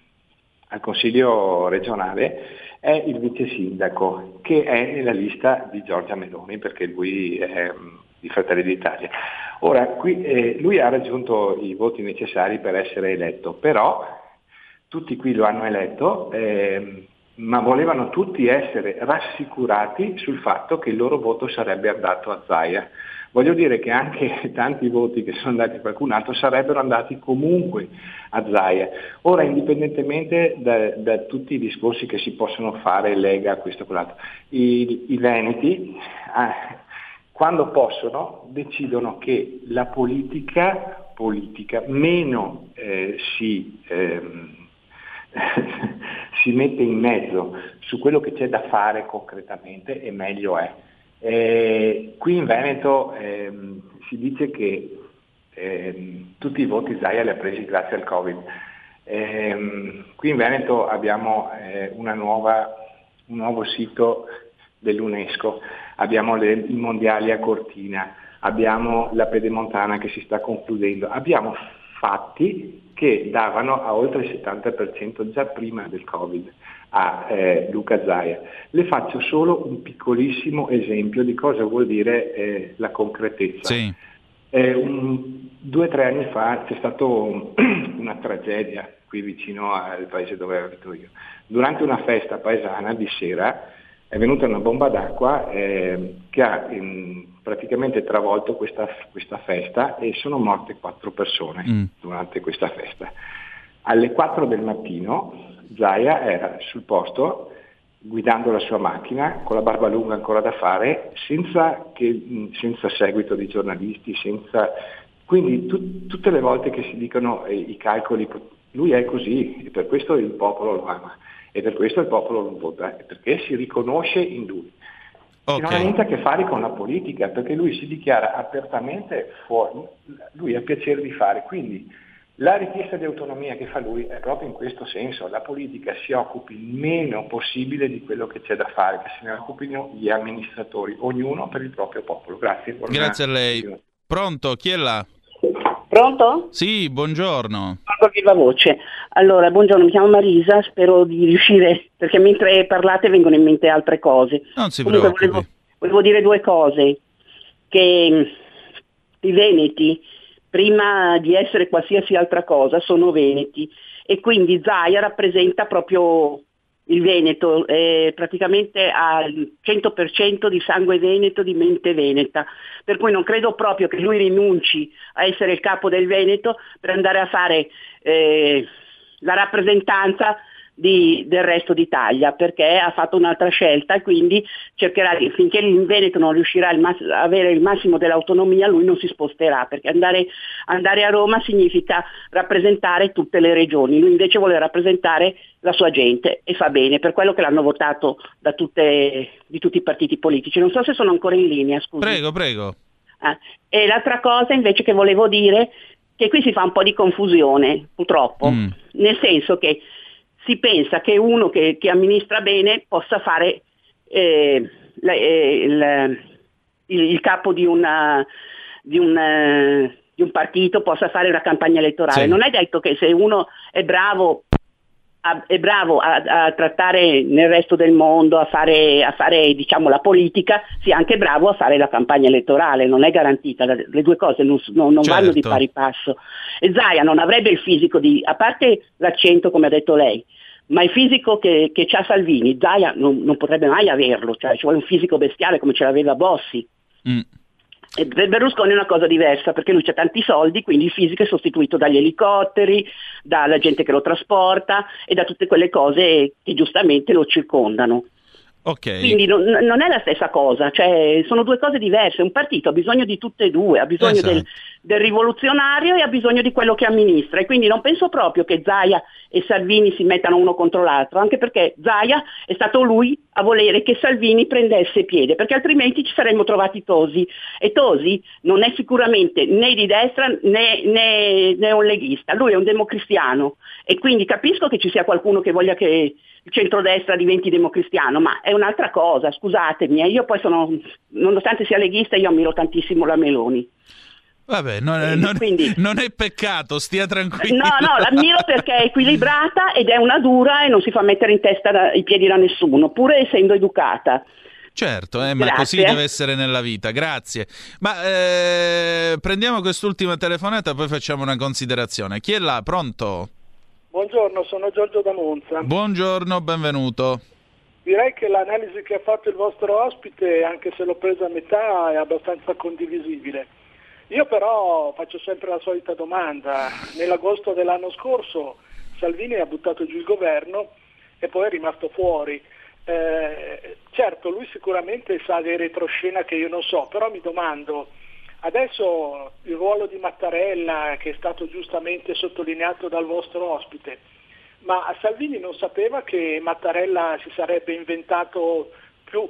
al Consiglio regionale è il vice sindaco, che è nella lista di Giorgia Meloni, perché lui è mm, di Fratelli d'Italia. Ora, qui, eh, lui ha raggiunto i voti necessari per essere eletto, però tutti qui lo hanno eletto, eh, ma volevano tutti essere rassicurati sul fatto che il loro voto sarebbe andato a Zaia. Voglio dire che anche tanti voti che sono andati a qualcun altro sarebbero andati comunque a Zaia. Ora, indipendentemente da, da, tutti i discorsi che si possono fare, Lega, questo e quell'altro, i, i Veneti, eh, quando possono, decidono che la politica, politica meno eh, si... Ehm, si mette in mezzo su quello che c'è da fare concretamente e meglio è. Eh, qui in Veneto ehm, si dice che ehm, tutti i voti Zaia li ha presi grazie al Covid. Ehm, qui in Veneto abbiamo eh, nuova, un nuovo sito dell'UNESCO, abbiamo le, i mondiali a Cortina, abbiamo la Pedemontana che si sta concludendo, abbiamo fatti che davano a oltre il 70% già prima del Covid a eh, Luca Zaia. Le faccio solo un piccolissimo esempio di cosa vuol dire eh, la concretezza. Sì. Eh, un, due o tre anni fa c'è stata una tragedia qui vicino al paese dove abito io, durante una festa paesana di sera è venuta una bomba d'acqua eh, che ha in, praticamente travolto questa, questa, festa e sono morte quattro persone mm. durante questa festa. Alle 4 del mattino Zaya era sul posto guidando la sua macchina con la barba lunga ancora da fare, senza, che, senza seguito di giornalisti, senza... quindi tu, tutte le volte che si dicono eh, i calcoli, lui è così e per questo il popolo lo ama e per questo il popolo lo vota, perché si riconosce in lui. Okay. Non ha niente a che fare con la politica, perché lui si dichiara apertamente fuori, lui ha piacere di fare, quindi la richiesta di autonomia che fa lui è proprio in questo senso, la politica si occupi il meno possibile di quello che c'è da fare, che se ne occupino gli amministratori, ognuno per il proprio popolo. Grazie. Grazie a lei. Pronto, chi è là? Pronto? Sì, buongiorno. Allora, buongiorno, mi chiamo Marisa, spero di riuscire, perché mentre parlate vengono in mente altre cose. Non si Comunque, preoccupi. Volevo, volevo dire due cose, che i Veneti prima di essere qualsiasi altra cosa, sono veneti. E quindi Zaia rappresenta proprio il Veneto, eh, praticamente ha il 100% di sangue veneto, di mente veneta, per cui non credo proprio che lui rinunci a essere il capo del Veneto per andare a fare eh, la rappresentanza di, del resto d'Italia perché ha fatto un'altra scelta e quindi cercherà di, finché in Veneto non riuscirà a avere il massimo dell'autonomia lui non si sposterà perché andare, andare, a Roma significa rappresentare tutte le regioni, lui invece vuole rappresentare la sua gente e fa bene, per quello che l'hanno votato da tutte, di tutti i partiti politici. Non so se sono ancora in linea, scusi. Prego, prego. Ah, e l'altra cosa invece che volevo dire che qui si fa un po' di confusione, purtroppo, mm. nel senso che si pensa che uno che, che amministra bene possa fare eh, la, eh, il, il, il, capo di, una, di, un, uh, di, un, partito, possa fare una campagna elettorale. Sì. Non è detto che se uno è bravo a, è bravo a, a, trattare nel resto del mondo, a fare, a fare diciamo, la politica, sia anche bravo a fare la campagna elettorale, non è garantita, le due cose non, non, non certo. vanno di pari passo. E Zaia non avrebbe il fisico di, a parte l'accento come ha detto lei, ma il fisico che, che ha Salvini, Zaia non, non, potrebbe mai averlo, cioè ci vuole un fisico bestiale come ce l'aveva Bossi. Mm. E per Berlusconi è una cosa diversa perché lui ha tanti soldi, quindi il fisico è sostituito dagli elicotteri, dalla gente che lo trasporta e da tutte quelle cose che giustamente lo circondano. Okay. Quindi non, non, è la stessa cosa, cioè, sono due cose diverse. Un partito ha bisogno di tutte e due, ha bisogno esatto. del, del, rivoluzionario e ha bisogno di quello che amministra. E quindi non penso proprio che Zaia e Salvini si mettano uno contro l'altro, anche perché Zaia è stato lui a volere che Salvini prendesse piede, perché altrimenti ci saremmo trovati Tosi. E Tosi non è sicuramente né di destra né, né, né un leghista, lui è un democristiano. E quindi capisco che ci sia qualcuno che voglia che il centrodestra diventi democristiano, ma è un'altra cosa, scusatemi, eh, io poi sono, nonostante sia leghista, io ammiro tantissimo la Meloni. Vabbè, non, è, non, quindi, non è peccato, stia tranquillo. No, no, l'ammiro perché è equilibrata ed è una dura e non si fa mettere in testa da, i piedi da nessuno, pur essendo educata. Certo, eh, ma così deve essere nella vita. Grazie. Ma eh, prendiamo quest'ultima telefonata, poi facciamo una considerazione. Chi è là? Pronto? Buongiorno, sono Giorgio da Monza. Buongiorno, benvenuto. Direi che l'analisi che ha fatto il vostro ospite, anche se l'ho presa a metà, è abbastanza condivisibile. Io però faccio sempre la solita domanda. Nell'agosto dell'anno scorso Salvini ha buttato giù il governo e poi è rimasto fuori. Eh, certo, lui sicuramente sa di retroscena che io non so, però mi domando, Adesso il ruolo di Mattarella, che è stato giustamente sottolineato dal vostro ospite, ma Salvini non sapeva che Mattarella si sarebbe inventato,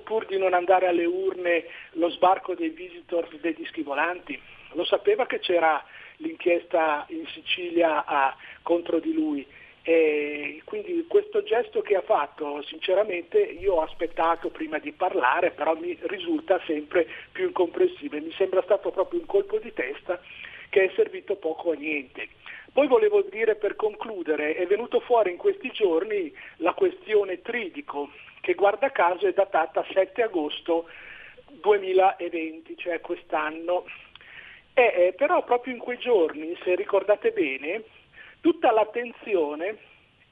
pur di non andare alle urne, lo sbarco dei visitor dei dischi volanti? Lo sapeva che c'era l'inchiesta in Sicilia a, contro di lui? E quindi questo gesto che ha fatto, sinceramente io ho aspettato prima di parlare, però mi risulta sempre più incomprensibile. Mi sembra stato proprio un colpo di testa che è servito poco a niente. Poi volevo dire per concludere, è venuto fuori in questi giorni la questione Tridico, che guarda caso è datata 7 agosto 2020, cioè quest'anno. E, eh, però proprio in quei giorni, se ricordate bene, tutta l'attenzione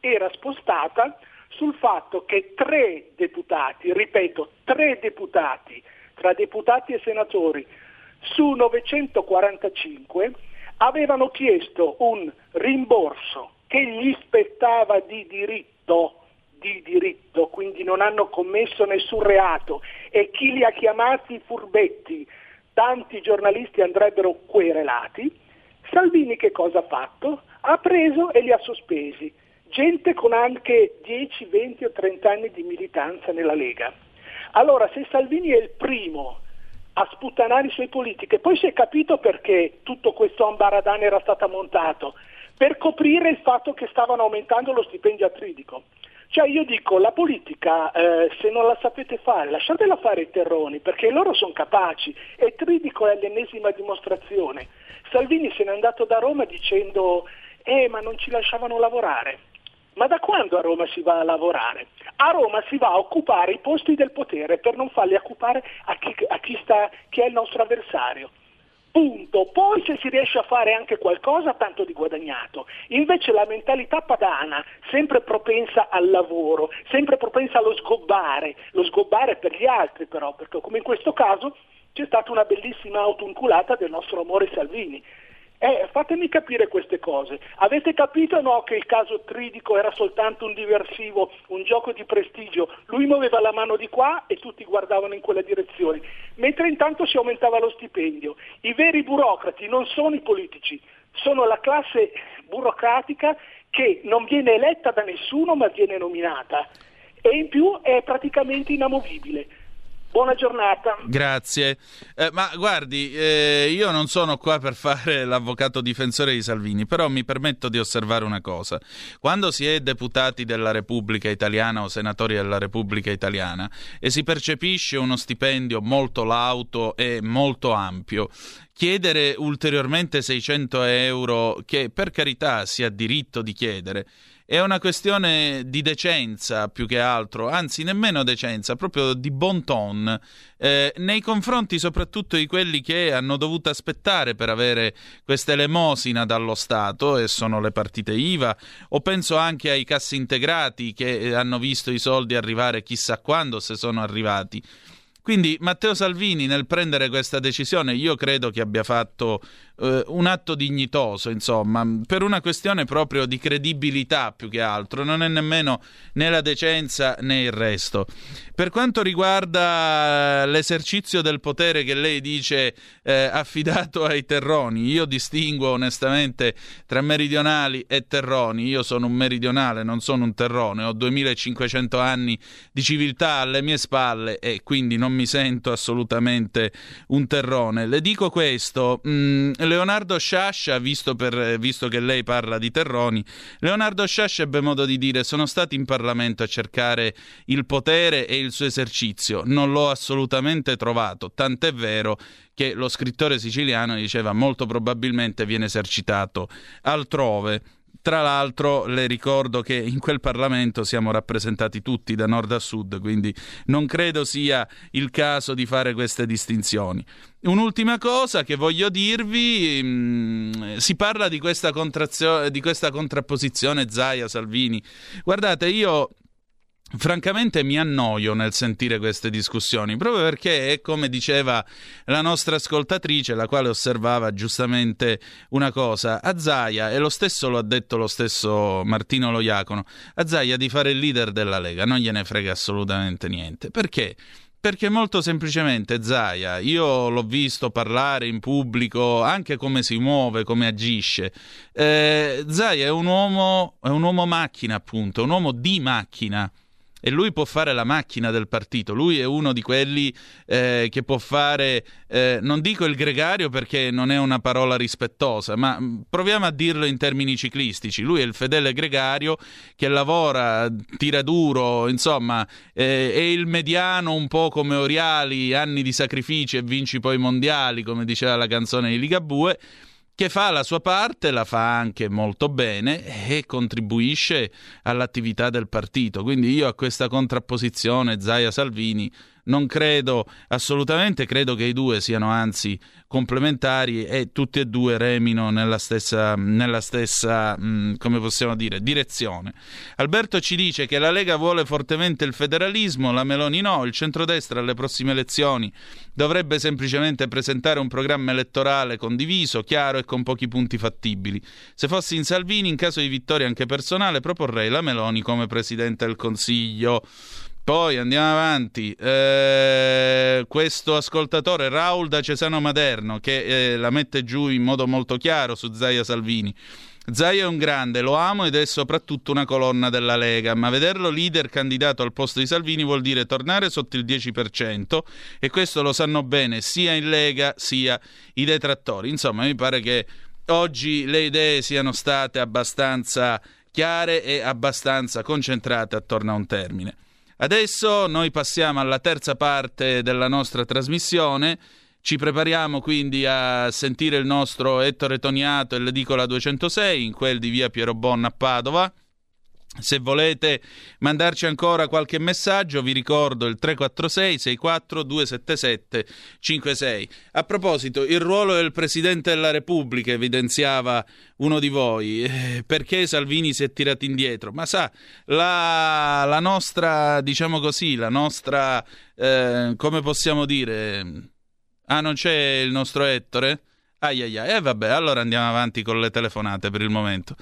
era spostata sul fatto che tre deputati, ripeto, tre deputati, tra deputati e senatori, su 945 avevano chiesto un rimborso che gli spettava di diritto, di diritto, quindi non hanno commesso nessun reato e chi li ha chiamati furbetti, tanti giornalisti andrebbero querelati, Salvini che cosa ha fatto? Ha preso e li ha sospesi, gente con anche 10, 20 o 30 anni di militanza nella Lega. Allora se Salvini è il primo a sputtanare i suoi politiche. Poi si è capito perché tutto questo ambaradan era stato montato, per coprire il fatto che stavano aumentando lo stipendio a Tridico. Cioè io dico, la politica eh, se non la sapete fare, lasciatela fare i terroni, perché loro sono capaci e Tridico è l'ennesima dimostrazione. Salvini se n'è andato da Roma dicendo, eh ma non ci lasciavano lavorare. Ma da quando a Roma si va a lavorare? A Roma si va a occupare i posti del potere per non farli occupare a chi, a chi, sta, chi è il nostro avversario. Punto. Poi se si riesce a fare anche qualcosa, tanto di guadagnato. Invece la mentalità padana, sempre propensa al lavoro, sempre propensa allo sgobbare, lo sgobbare per gli altri però, perché come in questo caso c'è stata una bellissima autoinculata del nostro amore Salvini. Eh, fatemi capire queste cose. Avete capito o no che il caso Tridico era soltanto un diversivo, un gioco di prestigio? Lui muoveva la mano di qua e tutti guardavano in quella direzione, mentre intanto si aumentava lo stipendio. I veri burocrati non sono i politici, sono la classe burocratica che non viene eletta da nessuno ma viene nominata e in più è praticamente inamovibile. Buona giornata. Grazie. Eh, ma guardi, eh, io non sono qua per fare l'avvocato difensore di Salvini, però mi permetto di osservare una cosa. Quando si è deputati della Repubblica Italiana o senatori della Repubblica Italiana e si percepisce uno stipendio molto lauto e molto ampio, chiedere ulteriormente 600 euro, che per carità si ha diritto di chiedere, è una questione di decenza più che altro, anzi nemmeno decenza, proprio di bon ton, eh, nei confronti soprattutto di quelli che hanno dovuto aspettare per avere questa elemosina dallo Stato, e sono le partite IVA, o penso anche ai cassi integrati che hanno visto i soldi arrivare chissà quando, se sono arrivati. Quindi Matteo Salvini nel prendere questa decisione io credo che abbia fatto eh, un atto dignitoso, insomma, per una questione proprio di credibilità più che altro, non è nemmeno né la decenza né il resto. Per quanto riguarda l'esercizio del potere che lei dice eh, affidato ai terroni, io distingo onestamente tra meridionali e terroni, io sono un meridionale, non sono un terrone, ho 2500 anni di civiltà alle mie spalle e quindi non mi sento assolutamente un terrone. Le dico questo, mh, mm, Leonardo Sciascia, visto, per, visto, che lei parla di terroni, Leonardo Sciascia ebbe modo di dire sono stato in Parlamento a cercare il potere e il suo esercizio, non l'ho assolutamente trovato, tant'è vero che lo scrittore siciliano diceva molto probabilmente viene esercitato altrove. Tra l'altro le ricordo che in quel Parlamento siamo rappresentati tutti da nord a sud, quindi non credo sia il caso di fare queste distinzioni. Un'ultima cosa che voglio dirvi, mh, mm, si parla di questa, di questa contrapposizione Zaia-Salvini. Guardate, io Francamente mi annoio nel sentire queste discussioni, proprio perché è come diceva la nostra ascoltatrice, la quale osservava giustamente una cosa, a Zaia, e lo stesso lo ha detto lo stesso Martino Loiacono, a Zaia di fare il leader della Lega, non gliene frega assolutamente niente. Perché? Perché molto semplicemente Zaia, io l'ho visto parlare in pubblico, anche come si muove, come agisce. Eh, Zaia è un uomo, è un uomo macchina, appunto, un uomo di macchina e lui può fare la macchina del partito, lui è uno di quelli eh, che può fare, eh, non dico il gregario perché non è una parola rispettosa, ma mm, proviamo a dirlo in termini ciclistici, lui è il fedele gregario che lavora, tira duro, insomma eh, è il mediano un po' come Oriali, anni di sacrifici e vinci poi mondiali, come diceva la canzone di Ligabue che fa la sua parte, la fa anche molto bene e contribuisce all'attività del partito. Quindi io a questa contrapposizione Zaia Salvini non credo assolutamente, credo che i due siano anzi complementari e tutti e due remino nella stessa, nella stessa mh, mm, come possiamo dire, direzione. Alberto ci dice che la Lega vuole fortemente il federalismo, la Meloni no, il centrodestra alle prossime elezioni dovrebbe semplicemente presentare un programma elettorale condiviso, chiaro e con pochi punti fattibili. Se fossi in Salvini, in caso di vittoria anche personale, proporrei la Meloni come Presidente del Consiglio. Poi andiamo avanti. Eh, questo ascoltatore, Raul da Cesano Maderno, che eh, la mette giù in modo molto chiaro su Zaia Salvini. Zaia è un grande, lo amo ed è soprattutto una colonna della Lega, ma vederlo leader candidato al posto di Salvini vuol dire tornare sotto il 10% e questo lo sanno bene sia in Lega sia i detrattori. Insomma, mi pare che oggi le idee siano state abbastanza chiare e abbastanza concentrate attorno a un termine. Adesso noi passiamo alla terza parte della nostra trasmissione. Ci prepariamo quindi a sentire il nostro Ettore Toniato e l'edicola 206 in quel di via Piero Bonna a Padova. Se volete mandarci ancora qualche messaggio, vi ricordo il 346 64 277 56. A proposito, il ruolo del Presidente della Repubblica evidenziava uno di voi. Eh, perché Salvini si è tirato indietro? Ma sa, la, la nostra, diciamo così, la nostra, eh, come possiamo dire... Ah, non c'è il nostro Ettore? Ai ai ai. E eh, vabbè, allora andiamo avanti con le telefonate per il momento.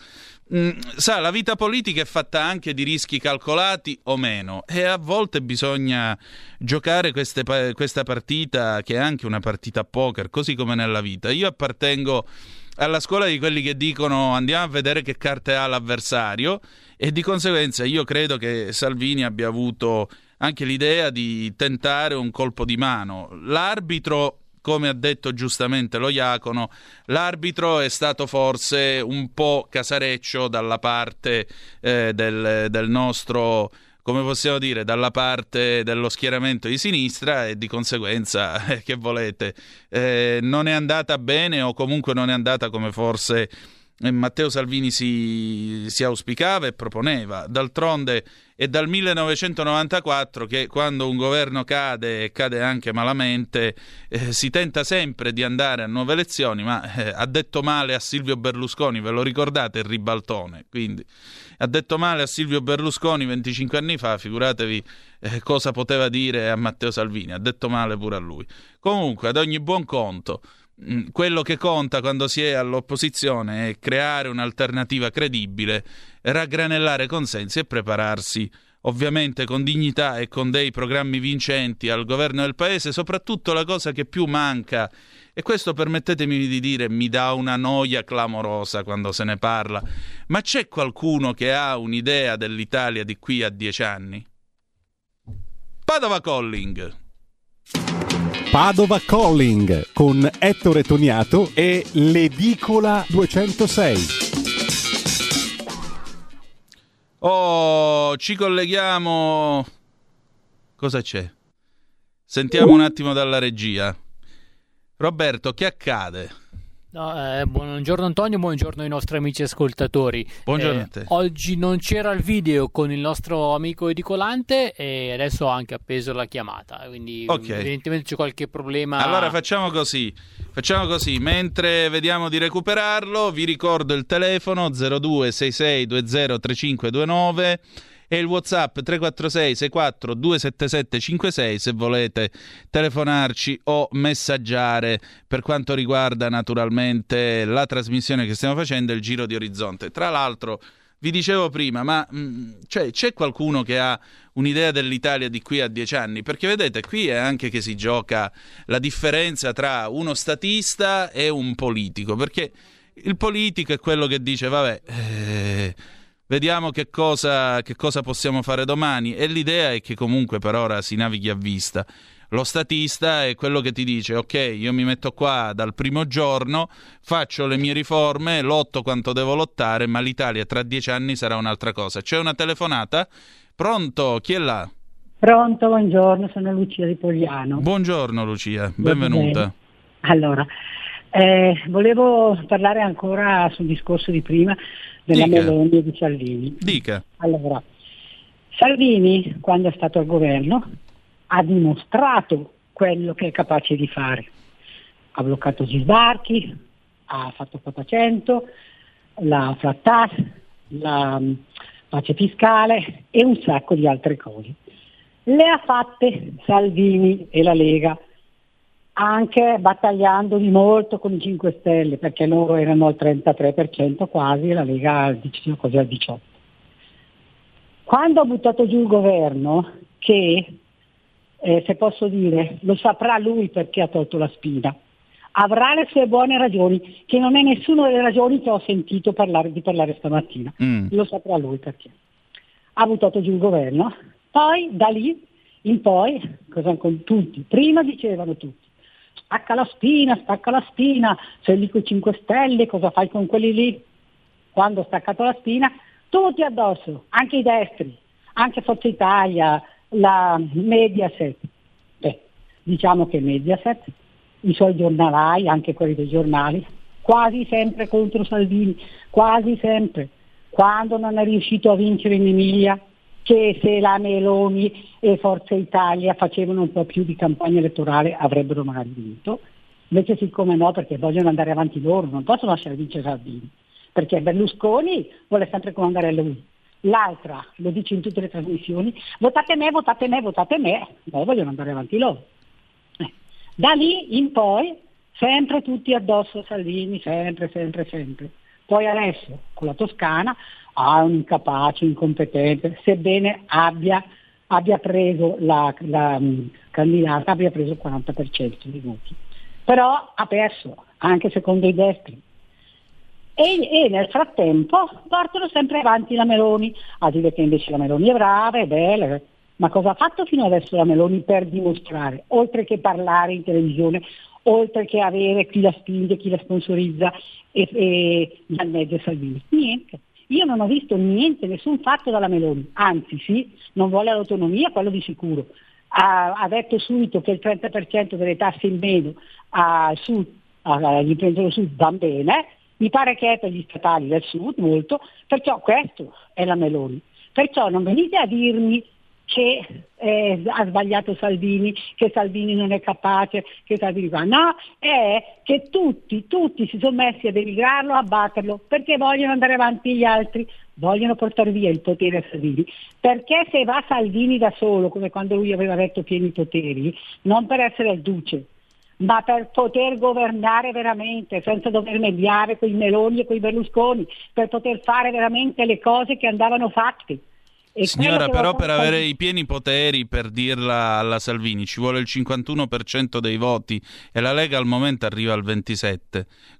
Mm, sa, la vita politica è fatta anche di rischi calcolati o meno e a volte bisogna giocare queste, questa partita che è anche una partita a poker, così come nella vita. Io appartengo alla scuola di quelli che dicono andiamo a vedere che carte ha l'avversario e di conseguenza io credo che Salvini abbia avuto anche l'idea di tentare un colpo di mano. L'arbitro come ha detto giustamente lo Iacono, l'arbitro è stato forse un po' casareccio dalla parte eh, del, del nostro come possiamo dire, dalla parte dello schieramento di sinistra e di conseguenza, eh, che volete, eh, non è andata bene o comunque non è andata come forse Matteo Salvini si, si auspicava e proponeva. D'altronde è dal 1994 che quando un governo cade e cade anche malamente eh, si tenta sempre di andare a nuove elezioni, ma eh, ha detto male a Silvio Berlusconi, ve lo ricordate il ribaltone? Quindi ha detto male a Silvio Berlusconi 25 anni fa, figuratevi eh, cosa poteva dire a Matteo Salvini, ha detto male pure a lui. Comunque, ad ogni buon conto, quello che conta quando si è all'opposizione è creare un'alternativa credibile, raggranellare consensi e prepararsi ovviamente con dignità e con dei programmi vincenti al governo del paese, soprattutto la cosa che più manca, e questo permettetemi di dire mi dà una noia clamorosa quando se ne parla, ma c'è qualcuno che ha un'idea dell'Italia di qui a dieci anni? Padova Calling. Padova Calling con Ettore Toniato e l'Edicola 206. Oh, ci colleghiamo. Cosa c'è? Sentiamo un attimo dalla regia. Roberto, che accade? No, eh, buongiorno Antonio, buongiorno ai nostri amici ascoltatori. Buongiorno eh, a te. Oggi non c'era il video con il nostro amico edicolante e adesso ho anche appeso la chiamata, quindi okay. evidentemente c'è qualche problema. Allora facciamo così, facciamo così, mentre vediamo di recuperarlo vi ricordo il telefono 0266203529 e il WhatsApp 346 64 277 56 se volete telefonarci o messaggiare per quanto riguarda naturalmente la trasmissione che stiamo facendo il Giro di Orizzonte. Tra l'altro vi dicevo prima, ma mh, mm, cioè, c'è qualcuno che ha un'idea dell'Italia di qui a dieci anni? Perché vedete, qui è anche che si gioca la differenza tra uno statista e un politico, perché il politico è quello che dice, vabbè, eh, Vediamo che cosa, che cosa possiamo fare domani. E l'idea è che comunque per ora si navighi a vista. Lo statista è quello che ti dice: Ok, io mi metto qua dal primo giorno, faccio le mie riforme, lotto quanto devo lottare, ma l'Italia tra dieci anni sarà un'altra cosa. C'è una telefonata? Pronto? Chi è là? Pronto, buongiorno, sono Lucia di Pogliano. Buongiorno Lucia, benvenuta. Allora, eh, volevo parlare ancora sul discorso di prima della Dica. Meloni e di Salvini. Dica. Allora, Salvini, quando è stato al governo, ha dimostrato quello che è capace di fare. Ha bloccato gli sbarchi, ha fatto quota 100, la flat tax, la mm, pace fiscale e un sacco di altre cose. Le ha fatte Salvini e la Lega, anche battagliando di molto con i 5 Stelle, perché loro erano al 33% quasi e la Lega al, quasi al 18%. Quando ha buttato giù il governo, che eh, se posso dire, lo saprà lui perché ha tolto la spina, avrà le sue buone ragioni, che non è nessuna delle ragioni che ho sentito parlare, di parlare stamattina, mm. lo saprà lui perché. Ha buttato giù il governo, poi da lì in poi, cosa con tutti, prima dicevano tutti, stacca la spina, stacca la spina, sei lì con i 5 Stelle, cosa fai con quelli lì? Quando ho staccato la spina, tutti addosso, anche i destri, anche Forza Italia, la Mediaset. Beh, diciamo che Mediaset, i suoi giornalai, anche quelli dei giornali, quasi sempre contro Salvini, quasi sempre. Quando non è riuscito a vincere in Emilia, che se la Meloni e Forza Italia facevano un po' più di campagna elettorale avrebbero magari vinto. Invece siccome no, perché vogliono andare avanti loro, non possono lasciare vincere Salvini, perché Berlusconi vuole sempre comandare lui. L'altra, lo dice in tutte le trasmissioni, votate me, votate me, votate me, poi vogliono andare avanti loro. Eh. Da lì in poi, sempre tutti addosso a Salvini, sempre, sempre, sempre. Poi adesso, con la Toscana, ha un incapace, incompetente, sebbene abbia, abbia preso la, la um, candidata, abbia preso il 40% dei voti. Però ha perso, anche secondo i destri. E, e, nel frattempo portano sempre avanti la Meloni, a dire che invece la Meloni è brava, è bella, ma cosa ha fatto fino adesso la Meloni per dimostrare, oltre che parlare in televisione, oltre che avere chi la spinge, chi la sponsorizza e, e dal mezzo Salvini? Niente. Io non ho visto niente, nessun fatto dalla Meloni, anzi sì, non vuole l'autonomia, quello di sicuro. Ha, ha detto subito che il 30% delle tasse in meno al sud, agli imprenditori del sud va bene, mi pare che è per gli statali del sud molto, perciò questo è la Meloni. Perciò non venite a dirmi che eh, ha sbagliato Salvini, che Salvini non è capace, che Salvini fa. No, è che tutti, tutti si sono messi a denigrarlo, a batterlo, perché vogliono andare avanti gli altri, vogliono portare via il potere a Salvini. Perché se va Salvini da solo, come quando lui aveva detto pieni poteri, non per essere il duce, ma per poter governare veramente, senza dover mediare con i Meloni e con i Berlusconi, per poter fare veramente le cose che andavano fatte. E Signora, però per avere i pieni poteri, per dirla alla Salvini, ci vuole il 51% dei voti e la Lega al momento arriva al 27%.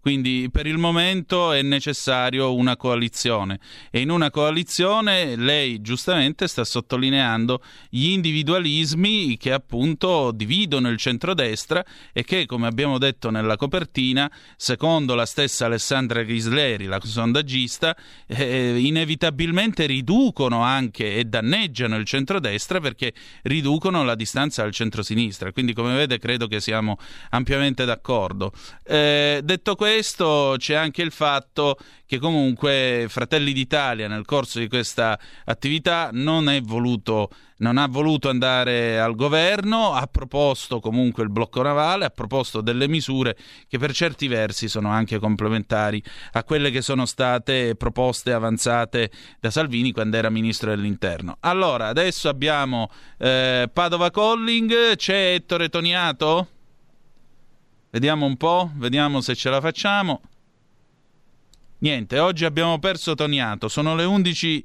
Quindi per il momento è necessario una coalizione e in una coalizione lei giustamente sta sottolineando gli individualismi che appunto dividono il centrodestra e che, come abbiamo detto nella copertina, secondo la stessa Alessandra Ghisleri, la sondaggista, eh, inevitabilmente riducono anche e danneggiano il centrodestra perché riducono la distanza al centrosinistra. Quindi, come vede, credo che siamo ampiamente d'accordo. Eh, detto questo, c'è anche il fatto che comunque Fratelli d'Italia nel corso di questa attività non è voluto non ha voluto andare al governo, ha proposto comunque il blocco navale, ha proposto delle misure che per certi versi sono anche complementari a quelle che sono state proposte e avanzate da Salvini quando era ministro dell'interno. Allora, adesso abbiamo eh, Padova Colling, c'è Ettore Toniato? Vediamo un po', vediamo se ce la facciamo. Niente, oggi abbiamo perso Toniato, sono le 11 e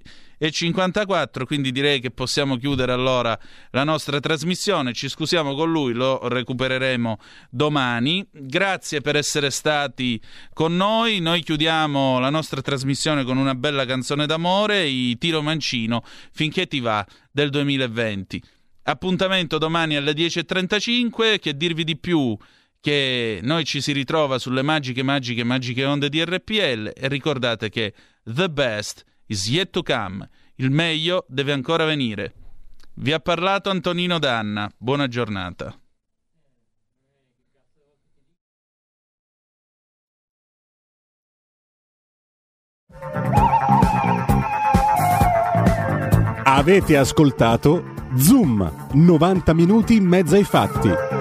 54, quindi direi che possiamo chiudere allora la nostra trasmissione. Ci scusiamo con lui, lo recupereremo domani. Grazie per essere stati con noi. Noi chiudiamo la nostra trasmissione con una bella canzone d'amore, i Tiro Mancino, finché ti va del 2020. Appuntamento domani alle 10.35, che dirvi di più che noi ci si ritrova sulle magiche, magiche, magiche onde di RPL e ricordate che the best is yet to come. Il meglio deve ancora venire. Vi ha parlato Antonino Danna. Buona giornata. Avete ascoltato Zoom, 90 minuti in mezzo ai fatti.